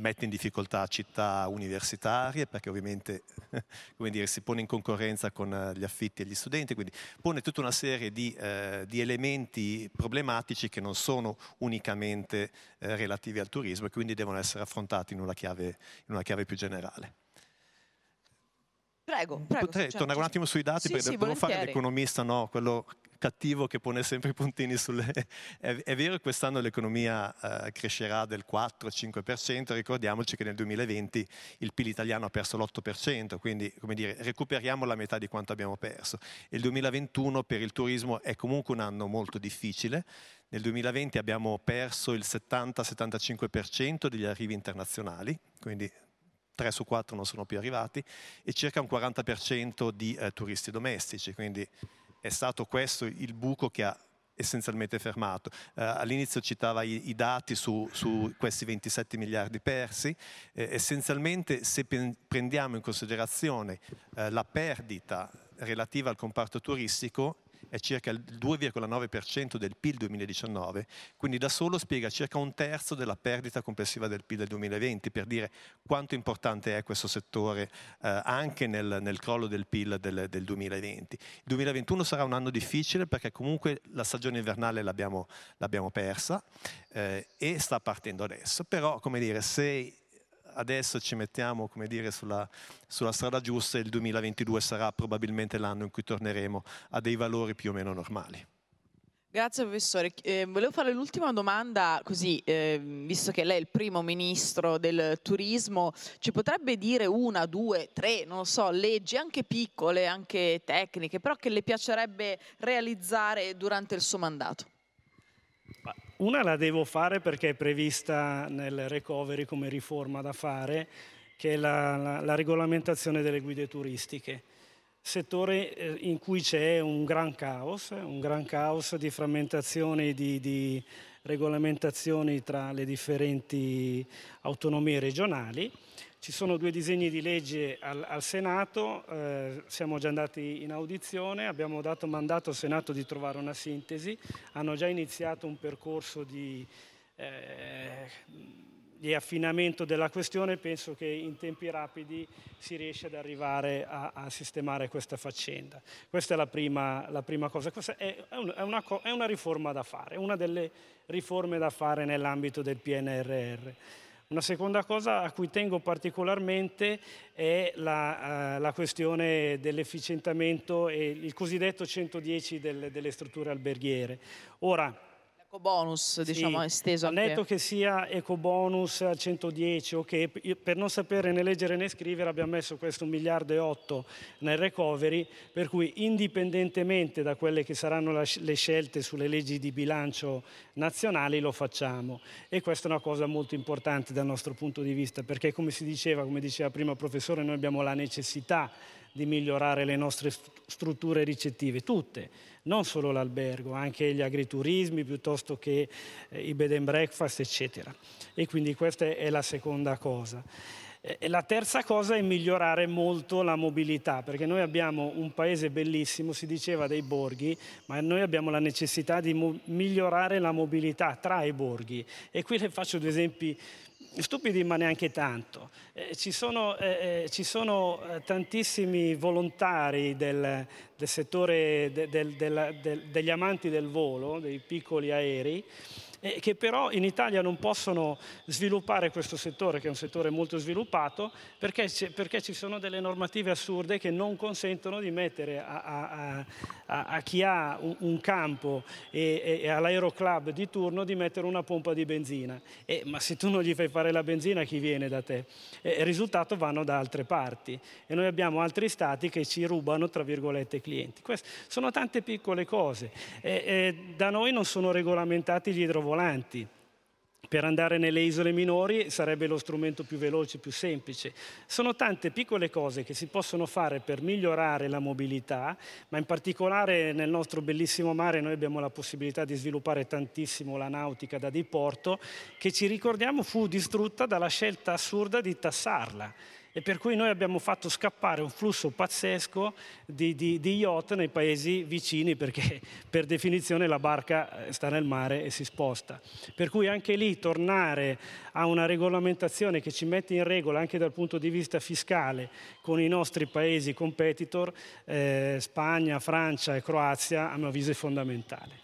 mette in difficoltà città universitarie perché ovviamente <laughs> dire, si pone in concorrenza con eh, gli affitti agli studenti, quindi pone tutta una serie di, eh, di elementi problematici che non sono unicamente eh, relativi al turismo e quindi devono essere affrontati in una chiave, in una chiave più generale. Prego, prego. Potrei tornare un attimo sui dati sì, perché sì, devo fare l'economista, no? quello cattivo che pone sempre i puntini sulle... <laughs> È, è vero che quest'anno l'economia eh, crescerà del 4-5%, ricordiamoci che nel 2020 il PIL italiano ha perso l'8%, quindi come dire, recuperiamo la metà di quanto abbiamo perso. Il 2021 per il turismo è comunque un anno molto difficile. Nel 2020 abbiamo perso il 70-75% degli arrivi internazionali, quindi 3 su 4 non sono più arrivati, e circa un 40% di eh, turisti domestici, quindi è stato questo il buco che ha essenzialmente fermato. Uh, all'inizio citava i, i dati su, su, questi 27 miliardi persi, eh, essenzialmente se prendiamo in considerazione uh, la perdita relativa al comparto turistico, è circa il 2,9% del PIL 2019, quindi da solo spiega circa un terzo della perdita complessiva del PIL del 2020, per dire quanto importante è questo settore eh, anche nel, nel, crollo del PIL del, del, 2020. Il 2021 sarà un anno difficile perché comunque la stagione invernale l'abbiamo, persa eh, e sta partendo adesso, però come dire, se adesso ci mettiamo come dire, sulla, sulla strada giusta e il 2022 sarà probabilmente l'anno in cui torneremo a dei valori più o meno normali. Grazie professore. Eh, volevo fare l'ultima domanda, così, eh, visto che lei è il primo ministro del turismo, ci potrebbe dire una, due, tre, non lo so, leggi anche piccole, anche tecniche, però che le piacerebbe realizzare durante il suo mandato? Una la devo fare perché è prevista nel recovery come riforma da fare, che è la, la, la regolamentazione delle guide turistiche. Settore eh, in cui c'è un gran caos, un gran caos di frammentazioni di, di regolamentazioni tra le differenti autonomie regionali. Ci sono due disegni di legge al, al Senato, eh, siamo già andati in audizione, abbiamo dato mandato al Senato di trovare una sintesi, hanno già iniziato un percorso di, eh, di affinamento della questione, penso che in tempi rapidi si riesce ad arrivare a, a sistemare questa faccenda. Questa è la prima, la prima cosa, questa è, è, una, è una riforma da fare, una delle riforme da fare nell'ambito del PNRR. Una seconda cosa a cui tengo particolarmente è la, uh, la questione dell'efficientamento e il cosiddetto 110 del, delle strutture alberghiere. Ora, ecobonus, diciamo, sì, esteso anche. netto che sia ecobonus al 110 o okay, che per non sapere né leggere né scrivere abbiamo messo questo 1 miliardo e 8 nel recovery, per cui indipendentemente da quelle che saranno le scelte sulle leggi di bilancio nazionali lo facciamo. E questa è una cosa molto importante dal nostro punto di vista, perché come si diceva, come diceva prima il professore, noi abbiamo la necessità di migliorare le nostre strutture ricettive, tutte, non solo l'albergo, anche gli agriturismi piuttosto che eh, i bed and breakfast, eccetera. E quindi questa è la seconda cosa. E la terza cosa è migliorare molto la mobilità, perché noi abbiamo un paese bellissimo, si diceva dei borghi, ma noi abbiamo la necessità di migliorare la mobilità tra i borghi. E qui le faccio due esempi stupidi ma neanche tanto. Eh, ci sono, eh, eh ci sono eh, tantissimi volontari del, del settore de, del, del, degli amanti del volo, dei piccoli aerei, eh, che però in Italia non possono sviluppare questo settore, che è un settore molto sviluppato, perché, perché ci sono delle normative assurde che non consentono di mettere a, a, a, a chi ha un, un campo e, e, all'aeroclub di turno di mettere una pompa di benzina. E, ma se tu non gli fai fare la benzina, chi viene da te? E, il risultato vanno da altre parti. E noi abbiamo altri stati che ci rubano, tra virgolette, clienti. Queste sono tante piccole cose. da noi non sono regolamentati gli idrovolti volanti. Per andare nelle isole minori sarebbe lo strumento più veloce, più semplice. Sono tante piccole cose che si possono fare per migliorare la mobilità, ma in particolare nel nostro bellissimo mare noi abbiamo la possibilità di sviluppare tantissimo la nautica da diporto, che ci ricordiamo fu distrutta dalla scelta assurda di tassarla e per cui noi abbiamo fatto scappare un flusso pazzesco di, di, di, yacht nei paesi vicini perché <laughs> per definizione la barca eh, sta nel mare e si sposta. Per cui anche lì tornare a una regolamentazione che ci mette in regola anche dal punto di vista fiscale con i nostri paesi competitor, eh, Spagna, Francia e Croazia, a mio avviso è fondamentale.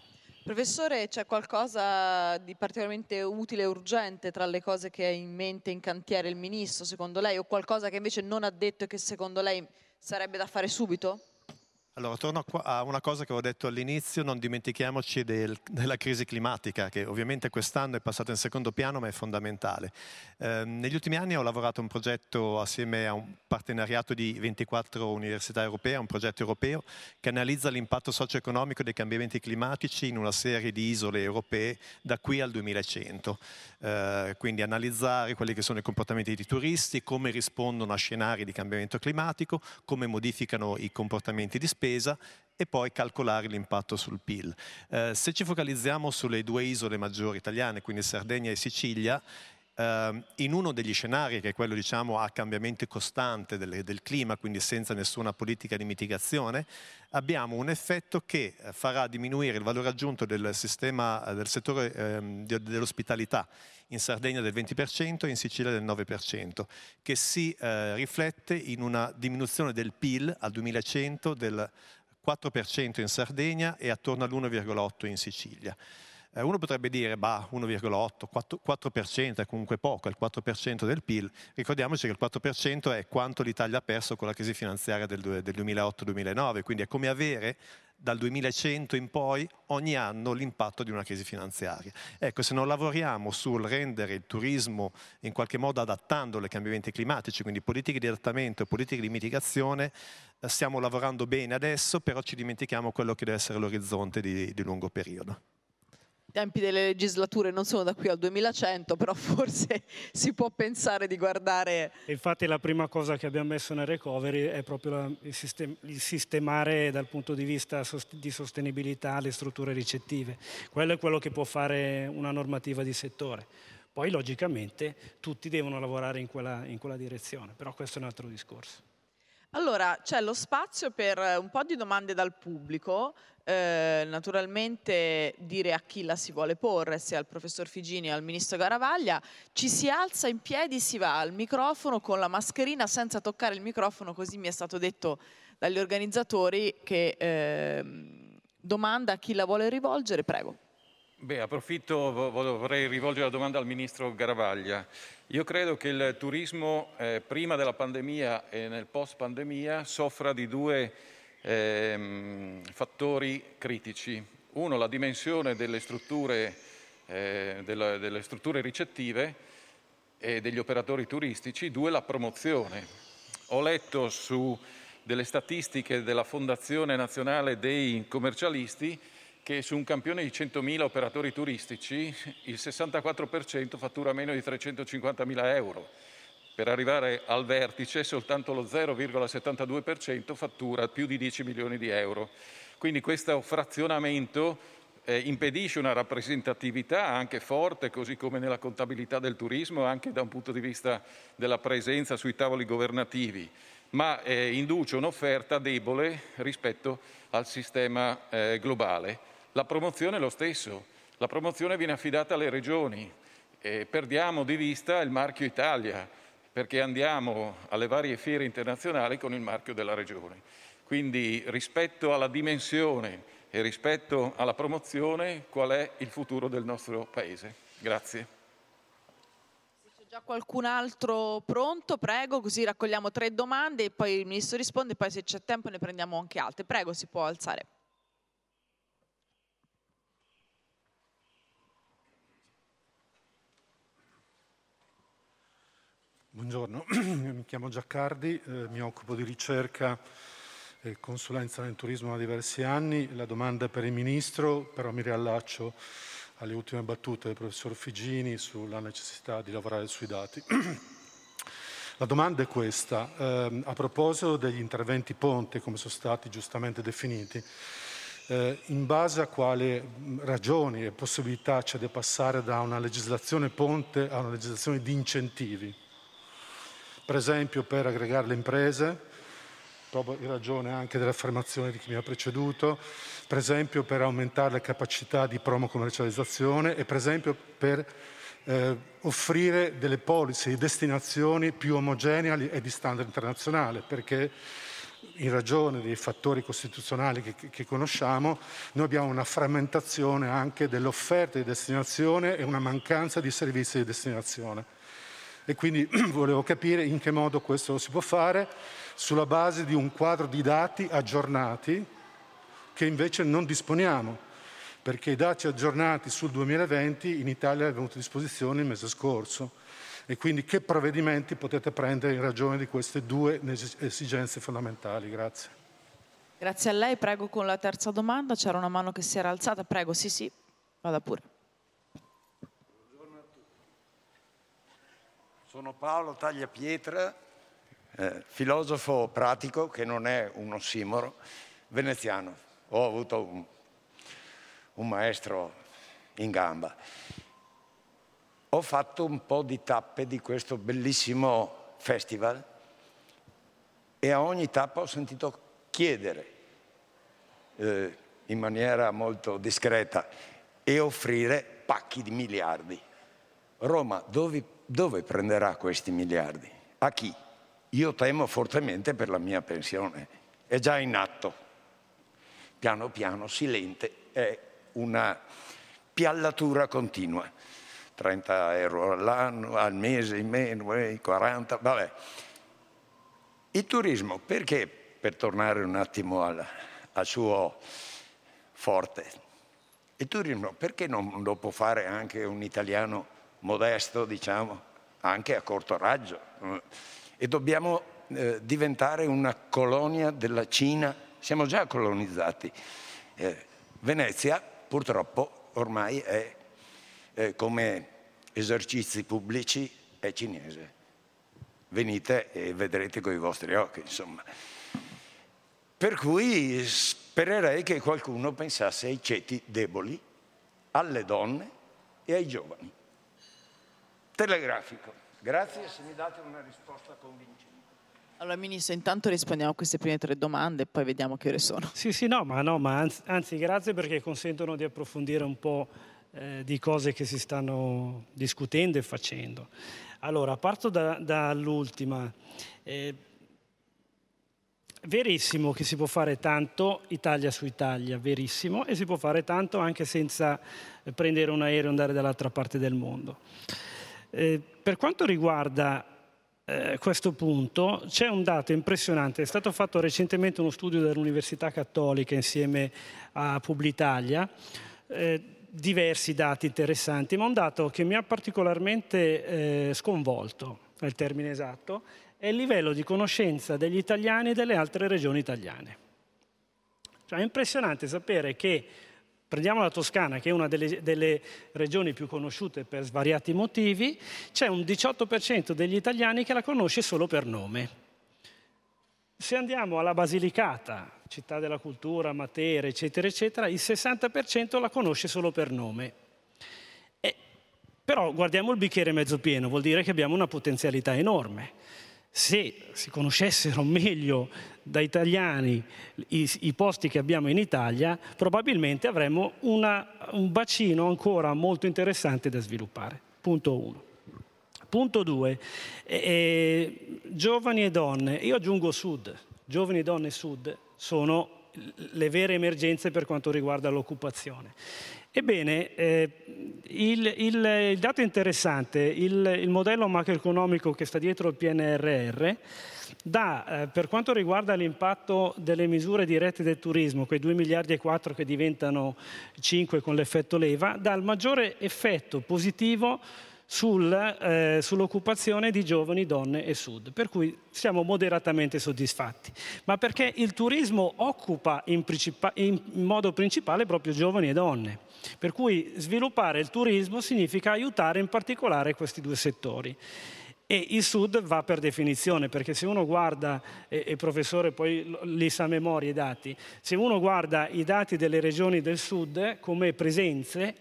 Professore, c'è qualcosa di particolarmente utile e urgente tra le cose che ha in mente in cantiere il Ministro, secondo lei, o qualcosa che invece non ha detto e che secondo lei sarebbe da fare subito? Allora, torno a una cosa che ho detto all'inizio, non dimentichiamoci del, della crisi climatica, che ovviamente quest'anno è passata in secondo piano, ma è fondamentale. Eh, negli ultimi anni ho lavorato a un progetto assieme a un partenariato di 24 università europee, un progetto europeo che analizza l'impatto socio-economico dei cambiamenti climatici in una serie di isole europee da qui al 2100. Eh, quindi analizzare quelli che sono i comportamenti dei turisti, come rispondono a scenari di cambiamento climatico, come modificano i comportamenti di spesa spesa e poi calcolare l'impatto sul PIL. Eh, se ci focalizziamo sulle due isole maggiori italiane, quindi Sardegna e Sicilia, Uh, in uno degli scenari, che è quello diciamo, a cambiamento costante del, del, clima, quindi senza nessuna politica di mitigazione, abbiamo un effetto che eh, farà diminuire il valore aggiunto del, sistema, eh, del settore um, dell'ospitalità in Sardegna del 20% e in Sicilia del 9%, che si uh, riflette in una diminuzione del PIL al 2100 del 4% in Sardegna e attorno all'1,8% in Sicilia. Eh, uno potrebbe dire, bah, 1,8, 4%, 4% è comunque poco, è il 4% del PIL. Ricordiamoci che il 4% è quanto l'Italia ha perso con la crisi finanziaria del, del 2008-2009, quindi è come avere dal 2100 in poi ogni anno l'impatto di una crisi finanziaria. Ecco, se non lavoriamo sul rendere il turismo in qualche modo adattando ai cambiamenti climatici, quindi politiche di adattamento e politiche di mitigazione, eh, stiamo lavorando bene adesso, però ci dimentichiamo quello che deve essere l'orizzonte di, di lungo periodo tempi delle legislature non sono da qui al 2100, però <laughs> forse si può pensare di guardare... Infatti la prima cosa che abbiamo messo nel recovery è proprio il, sistem il sistemare dal punto di vista di sostenibilità le strutture ricettive. Quello è quello che può fare una normativa di settore. Poi logicamente tutti devono lavorare in quella, in quella direzione, però questo è un altro discorso. Allora, c'è lo spazio per un po' di domande dal pubblico, eh, naturalmente dire a chi la si vuole porre, sia al professor Figini o al ministro Garavaglia, ci si alza in piedi, si va al microfono con la mascherina senza toccare il microfono, così mi è stato detto dagli organizzatori che eh, domanda a chi la vuole rivolgere, prego. Beh, approfitto, vorrei rivolgere la domanda al Ministro Garavaglia. Io credo che il turismo eh, prima della pandemia e nel post pandemia soffra di due eh, fattori critici. Uno, la dimensione delle strutture, eh, delle, delle strutture ricettive e degli operatori turistici. Due, la promozione. Ho letto su delle statistiche della Fondazione Nazionale dei Commercialisti che su un campione di 100.000 operatori turistici il 64% fattura meno di 350.000 euro. Per arrivare al vertice soltanto lo 0,72% fattura più di 10 milioni di euro. Quindi questo frazionamento eh, impedisce una rappresentatività anche forte, così come nella contabilità del turismo, anche da un punto di vista della presenza sui tavoli governativi, ma eh, induce un'offerta debole rispetto al sistema eh, globale. La promozione è lo stesso, la promozione viene affidata alle regioni e perdiamo di vista il marchio Italia perché andiamo alle varie fiere internazionali con il marchio della regione. Quindi rispetto alla dimensione e rispetto alla promozione, qual è il futuro del nostro Paese? Grazie. Se c'è già qualcun altro pronto, prego, così raccogliamo tre domande e poi il Ministro risponde, poi se c'è tempo ne prendiamo anche altre. Prego, si può alzare. Buongiorno, <clears throat> mi chiamo Giaccardi, eh, mi occupo di ricerca e consulenza nel turismo da diversi anni. La domanda è per il Ministro, però mi riallaccio alle ultime battute del professor Figini sulla necessità di lavorare sui dati. <clears throat> La domanda è questa, eh, a proposito degli interventi ponte, come sono stati giustamente definiti, eh, in base a quali ragioni e possibilità c'è di passare da una legislazione ponte a una legislazione di incentivi? Per esempio per aggregare le imprese, proprio in ragione anche dell'affermazione di chi mi ha preceduto, per esempio per aumentare le capacità di promo commercializzazione e per esempio per eh, offrire delle policy di destinazioni più omogenee e di standard internazionale, perché in ragione dei fattori costituzionali che, che, conosciamo, noi abbiamo una frammentazione anche dell'offerta di destinazione e una mancanza di servizi di destinazione e quindi <clears throat> volevo capire in che modo questo lo si può fare sulla base di un quadro di dati aggiornati che invece non disponiamo, perché i dati aggiornati sul 2020 in Italia è venuto a disposizione il mese scorso. E quindi che provvedimenti potete prendere in ragione di queste due esigenze fondamentali? Grazie. Grazie a lei, prego con la terza domanda. C'era una mano che si era alzata, prego, sì sì, vada pure. Sono Paolo Tagliapietra, eh, filosofo pratico, che non è un ossimoro, veneziano. Ho avuto un, un maestro in gamba. Ho fatto un po' di tappe di questo bellissimo festival e a ogni tappa ho sentito chiedere eh, in maniera molto discreta e offrire pacchi di miliardi. Roma, dove dove prenderà questi miliardi? A chi? Io temo fortemente per la mia pensione. È già in atto. Piano piano, silente, è una piallatura continua. 30 euro all'anno, al mese, in meno, 40, eh, vabbè. Il turismo, perché, per tornare un attimo al, al suo forte, il turismo perché non lo può fare anche un italiano modesto, diciamo, anche a corto raggio. E dobbiamo eh, diventare una colonia della Cina. Siamo già colonizzati. Eh, Venezia, purtroppo, ormai è eh, come esercizi pubblici, è cinese. Venite e vedrete con i vostri occhi, insomma. Per cui spererei che qualcuno pensasse ai ceti deboli, alle donne e ai giovani. Telegrafico. Grazie se mi date una risposta convincente. Allora Ministro, intanto rispondiamo a queste prime tre domande e poi vediamo che ore sono. Sì, sì, no, ma, no, ma anzi, anzi grazie perché consentono di approfondire un po' eh, di cose che si stanno discutendo e facendo. Allora, parto da, dall'ultima. Eh, verissimo che si può fare tanto Italia su Italia, verissimo, e si può fare tanto anche senza prendere un aereo e andare dall'altra parte del mondo. Eh, per quanto riguarda eh, questo punto c'è un dato impressionante, è stato fatto recentemente uno studio dall'Università Cattolica insieme a Publitalia, eh, diversi dati interessanti, ma un dato che mi ha particolarmente eh, sconvolto, è il termine esatto, è il livello di conoscenza degli italiani delle altre regioni italiane. Cioè, è impressionante sapere che Prendiamo la Toscana, che è una delle, delle, regioni più conosciute per svariati motivi, c'è un 18% degli italiani che la conosce solo per nome. Se andiamo alla Basilicata, città della cultura, Matera, eccetera, eccetera, il 60% la conosce solo per nome. E, però guardiamo il bicchiere mezzo pieno, vuol dire che abbiamo una potenzialità enorme se si conoscessero <laughs> meglio da italiani i, i, posti che abbiamo in Italia, probabilmente avremmo una, un bacino ancora molto interessante da sviluppare. Punto uno. Punto due, eh, giovani e donne, io aggiungo sud, giovani, donne e sud sono le vere emergenze per quanto riguarda l'occupazione. Ebbene, eh, il, il, il, dato interessante, il, il, modello macroeconomico che sta dietro il PNRR, dà, eh, per quanto riguarda l'impatto delle misure dirette del turismo, quei 2 miliardi e 4 che diventano 5 con l'effetto leva, dà il maggiore effetto positivo sul, eh, sull'occupazione di giovani, donne e sud, per cui siamo moderatamente soddisfatti, ma perché il turismo occupa in, in modo principale proprio giovani e donne, per cui sviluppare il turismo significa aiutare in particolare questi due settori. E il sud va per definizione, perché se uno guarda, e il professore poi li sa a memoria i dati, se uno guarda i dati delle regioni del sud come presenze,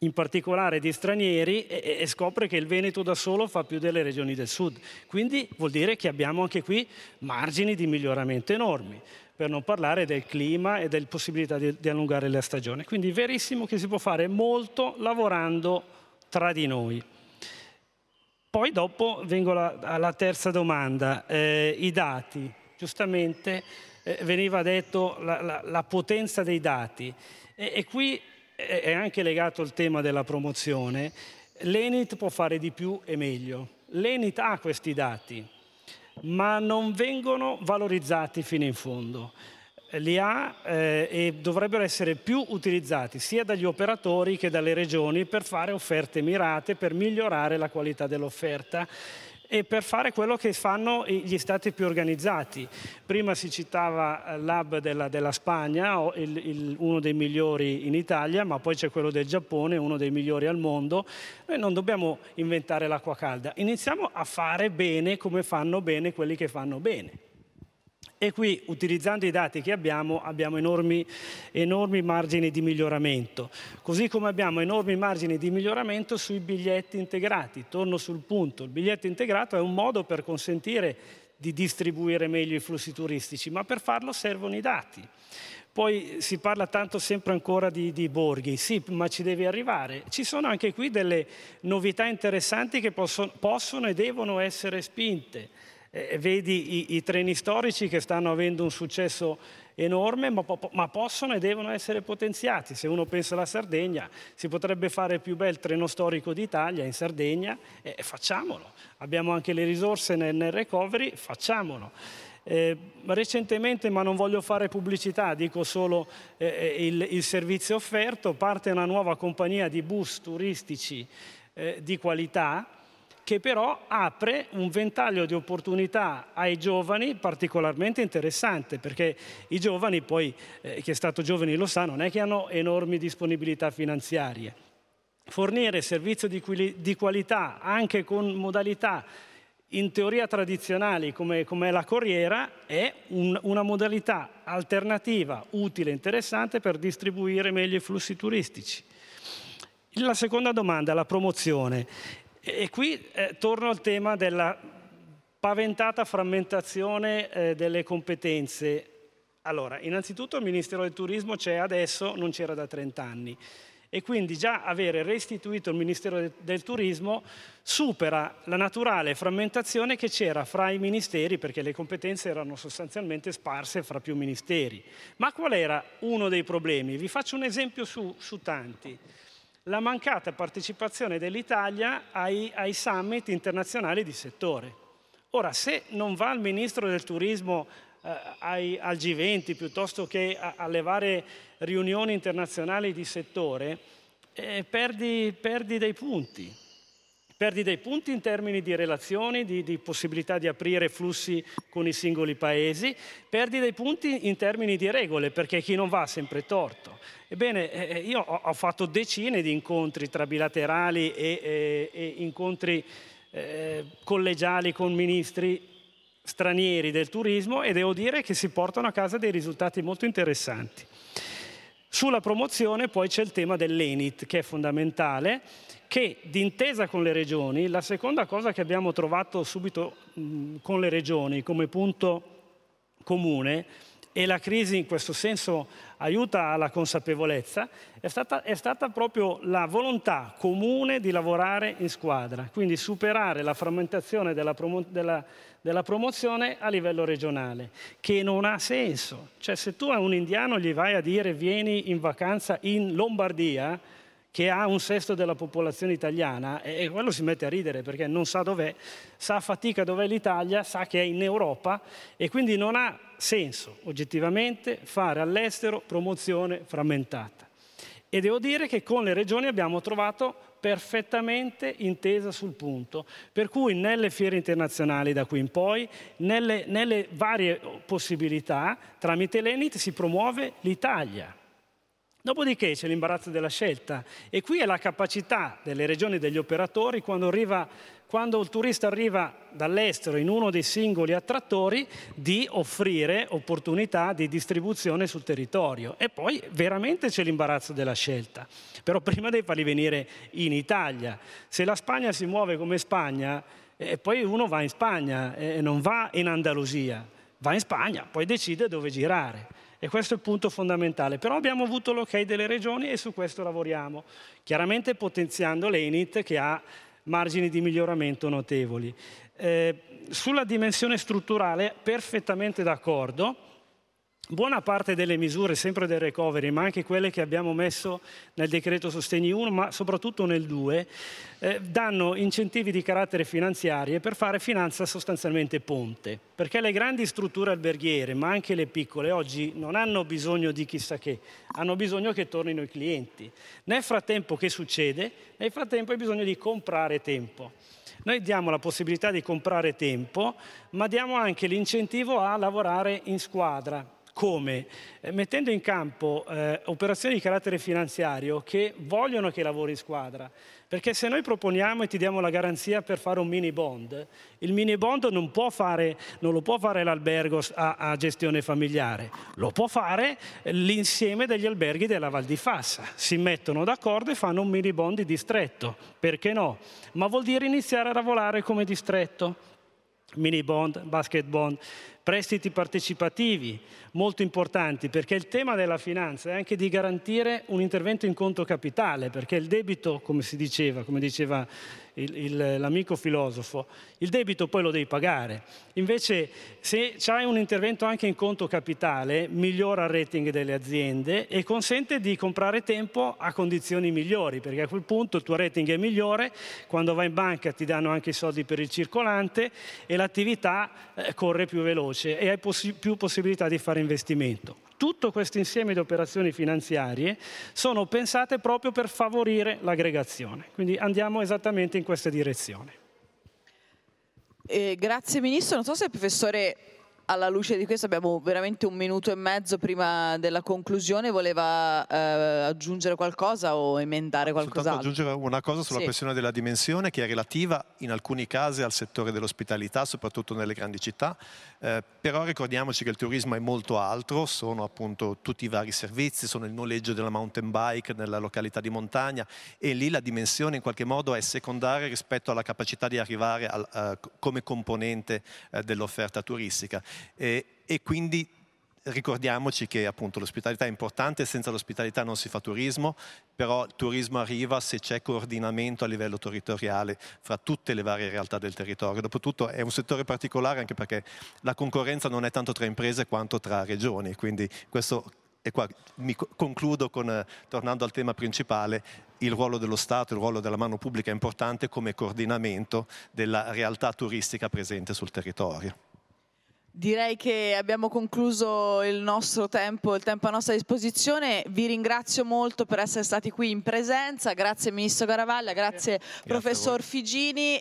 in particolare di stranieri e, e, scopre che il Veneto da solo fa più delle regioni del sud. Quindi vuol dire che abbiamo anche qui margini di miglioramento enormi, per non parlare del clima e della possibilità di, di allungare la stagione. Quindi verissimo che si può fare molto lavorando tra di noi. Poi dopo vengo alla, alla terza domanda, eh, i dati. Giustamente eh, veniva detto la, la, la, potenza dei dati e, e qui è anche legato al tema della promozione, l'Enit può fare di più e meglio. L'Enit ha questi dati, ma non vengono valorizzati fino in fondo. Li ha eh, e dovrebbero essere più utilizzati sia dagli operatori che dalle regioni per fare offerte mirate, per migliorare la qualità dell'offerta e per fare quello che fanno gli stati più organizzati. Prima si citava eh, l'hub della, della Spagna, il, il, uno dei migliori in Italia, ma poi c'è quello del Giappone, uno dei migliori al mondo. Noi non dobbiamo inventare l'acqua calda, iniziamo a fare bene come fanno bene quelli che fanno bene. E qui, utilizzando i dati che abbiamo, abbiamo enormi, enormi, margini di miglioramento. Così come abbiamo enormi margini di miglioramento sui biglietti integrati. Torno sul punto, il biglietto integrato è un modo per consentire di distribuire meglio i flussi turistici, ma per farlo servono i dati. Poi si parla tanto sempre ancora di, di, borghi, sì, ma ci deve arrivare. Ci sono anche qui delle novità interessanti che possono, possono e devono essere spinte eh, vedi i, i, treni storici che stanno avendo un successo enorme, ma, ma, possono e devono essere potenziati. Se uno pensa alla Sardegna, si potrebbe fare il più bel treno storico d'Italia in Sardegna, eh, facciamolo. Abbiamo anche le risorse nel, nel recovery, facciamolo. Eh, recentemente, ma non voglio fare pubblicità, dico solo eh, eh, il, il, servizio offerto, parte una nuova compagnia di bus turistici eh, di qualità che però apre un ventaglio di opportunità ai giovani particolarmente interessante, perché i giovani poi, eh, chi è stato giovani lo sa, non è che hanno enormi disponibilità finanziarie. Fornire servizio di, di qualità anche con modalità in teoria tradizionali come, come la corriera è un, una modalità alternativa, utile, interessante per distribuire meglio i flussi turistici. La seconda domanda, la promozione. E, qui eh, torno al tema della paventata frammentazione eh, delle competenze. Allora, innanzitutto il Ministero del Turismo c'è adesso, non c'era da 30 anni e quindi già avere restituito il Ministero del Turismo supera la naturale frammentazione che c'era fra i ministeri perché le competenze erano sostanzialmente sparse fra più ministeri. Ma qual era uno dei problemi? Vi faccio un esempio su, su tanti. La mancata partecipazione dell'Italia ai, ai summit internazionali di settore. Ora, se non va il Ministro del Turismo eh, ai, al G20 piuttosto che a, alle varie riunioni internazionali di settore, eh, perdi, perdi dei punti. Perdi dei punti in termini di relazioni, di, di, possibilità di aprire flussi con i singoli paesi, perdi dei punti in termini di regole, perché chi non va ha sempre torto. Ebbene, eh, eh io ho, fatto decine di incontri tra bilaterali e, e, e incontri eh, collegiali con ministri stranieri del turismo e devo dire che si portano a casa dei risultati molto interessanti. Sulla promozione poi c'è il tema dell'ENIT che è fondamentale, che d'intesa con le regioni, la seconda cosa che abbiamo trovato subito mh, con le regioni come punto comune, e la crisi in questo senso aiuta alla consapevolezza, è stata, è stata, proprio la volontà comune di lavorare in squadra, quindi superare la frammentazione della, della, della promozione a livello regionale, che non ha senso. Cioè se tu a un indiano gli vai a dire vieni in vacanza in Lombardia, che ha un sesto della popolazione italiana, e quello si mette a ridere perché non sa dov'è, sa a fatica dov'è l'Italia, sa che è in Europa e quindi non ha senso oggettivamente fare all'estero promozione frammentata. E devo dire che con le regioni abbiamo trovato perfettamente intesa sul punto, per cui nelle fiere internazionali da qui in poi, nelle, nelle varie possibilità, tramite l'Enit si promuove l'Italia. Dopodiché c'è l'imbarazzo della scelta e qui è la capacità delle regioni e degli operatori quando, arriva, quando il turista arriva dall'estero in uno dei singoli attrattori di offrire opportunità di distribuzione sul territorio. E poi veramente c'è l'imbarazzo della scelta. Però prima devi farli venire in Italia. Se la Spagna si muove come Spagna, eh, poi uno va in Spagna e eh, non va in Andalusia, va in Spagna, poi decide dove girare. E questo è il punto fondamentale. Però abbiamo avuto l'ok delle regioni e su questo lavoriamo, chiaramente potenziando l'ENIT che ha margini di miglioramento notevoli. Eh, sulla dimensione strutturale perfettamente d'accordo, Buona parte delle misure, sempre del recovery, ma anche quelle che abbiamo messo nel decreto Sostegni 1, ma soprattutto nel 2, eh, danno incentivi di carattere finanziario per fare finanza sostanzialmente ponte. Perché le grandi strutture alberghiere, ma anche le piccole, oggi non hanno bisogno di chissà che, hanno bisogno che tornino i clienti. Nel frattempo che succede? Nel frattempo hai bisogno di comprare tempo. Noi diamo la possibilità di comprare tempo, ma diamo anche l'incentivo a lavorare in squadra come? Eh, mettendo in campo eh, operazioni di carattere finanziario che vogliono che lavori in squadra. Perché se noi proponiamo e ti diamo la garanzia per fare un mini bond, il mini bond non, fare, non lo può fare l'albergo a, a, gestione familiare, lo può fare l'insieme degli alberghi della Val di Fassa. Si mettono d'accordo e fanno un mini bond di distretto. Perché no? Ma vuol dire iniziare a lavorare come distretto. Mini bond, basket bond prestiti partecipativi, molto importanti, perché il tema della finanza è anche di garantire un intervento in conto capitale, perché il debito, come si diceva, come diceva l'amico filosofo, il debito poi lo devi pagare. Invece se hai un intervento anche in conto capitale, migliora il rating delle aziende e consente di comprare tempo a condizioni migliori, perché a quel punto il tuo rating è migliore, quando vai in banca ti danno anche i soldi per il circolante e l'attività eh, corre più veloce e hai poss- più possibilità di fare investimento. Tutto questo insieme di operazioni finanziarie sono pensate proprio per favorire l'aggregazione. Quindi andiamo esattamente in questa direzione. Eh, grazie Ministro. Non so se il professore alla luce di questo abbiamo veramente un minuto e mezzo prima della conclusione, voleva eh, aggiungere qualcosa o emendare qualcos'altro? Soltanto aggiungere una cosa sulla sì. questione della dimensione che è relativa in alcuni casi al settore dell'ospitalità, soprattutto nelle grandi città, eh, però ricordiamoci che il turismo è molto altro, sono appunto tutti i vari servizi, sono il noleggio della mountain bike nella località di montagna e lì la dimensione in qualche modo è secondaria rispetto alla capacità di arrivare al, uh, come componente uh, dell'offerta turistica e, e quindi ricordiamoci che appunto l'ospitalità è importante, senza l'ospitalità non si fa turismo, però il turismo arriva se c'è coordinamento a livello territoriale fra tutte le varie realtà del territorio. Dopotutto è un settore particolare anche perché la concorrenza non è tanto tra imprese quanto tra regioni, quindi questo e qua mi concludo con, tornando al tema principale, il ruolo dello Stato, il ruolo della mano pubblica è importante come coordinamento della realtà turistica presente sul territorio. Direi che abbiamo concluso il nostro tempo, il tempo a nostra disposizione. Vi ringrazio molto per essere stati qui in presenza. Grazie Ministro Garavaglia, grazie, grazie Professor Figini.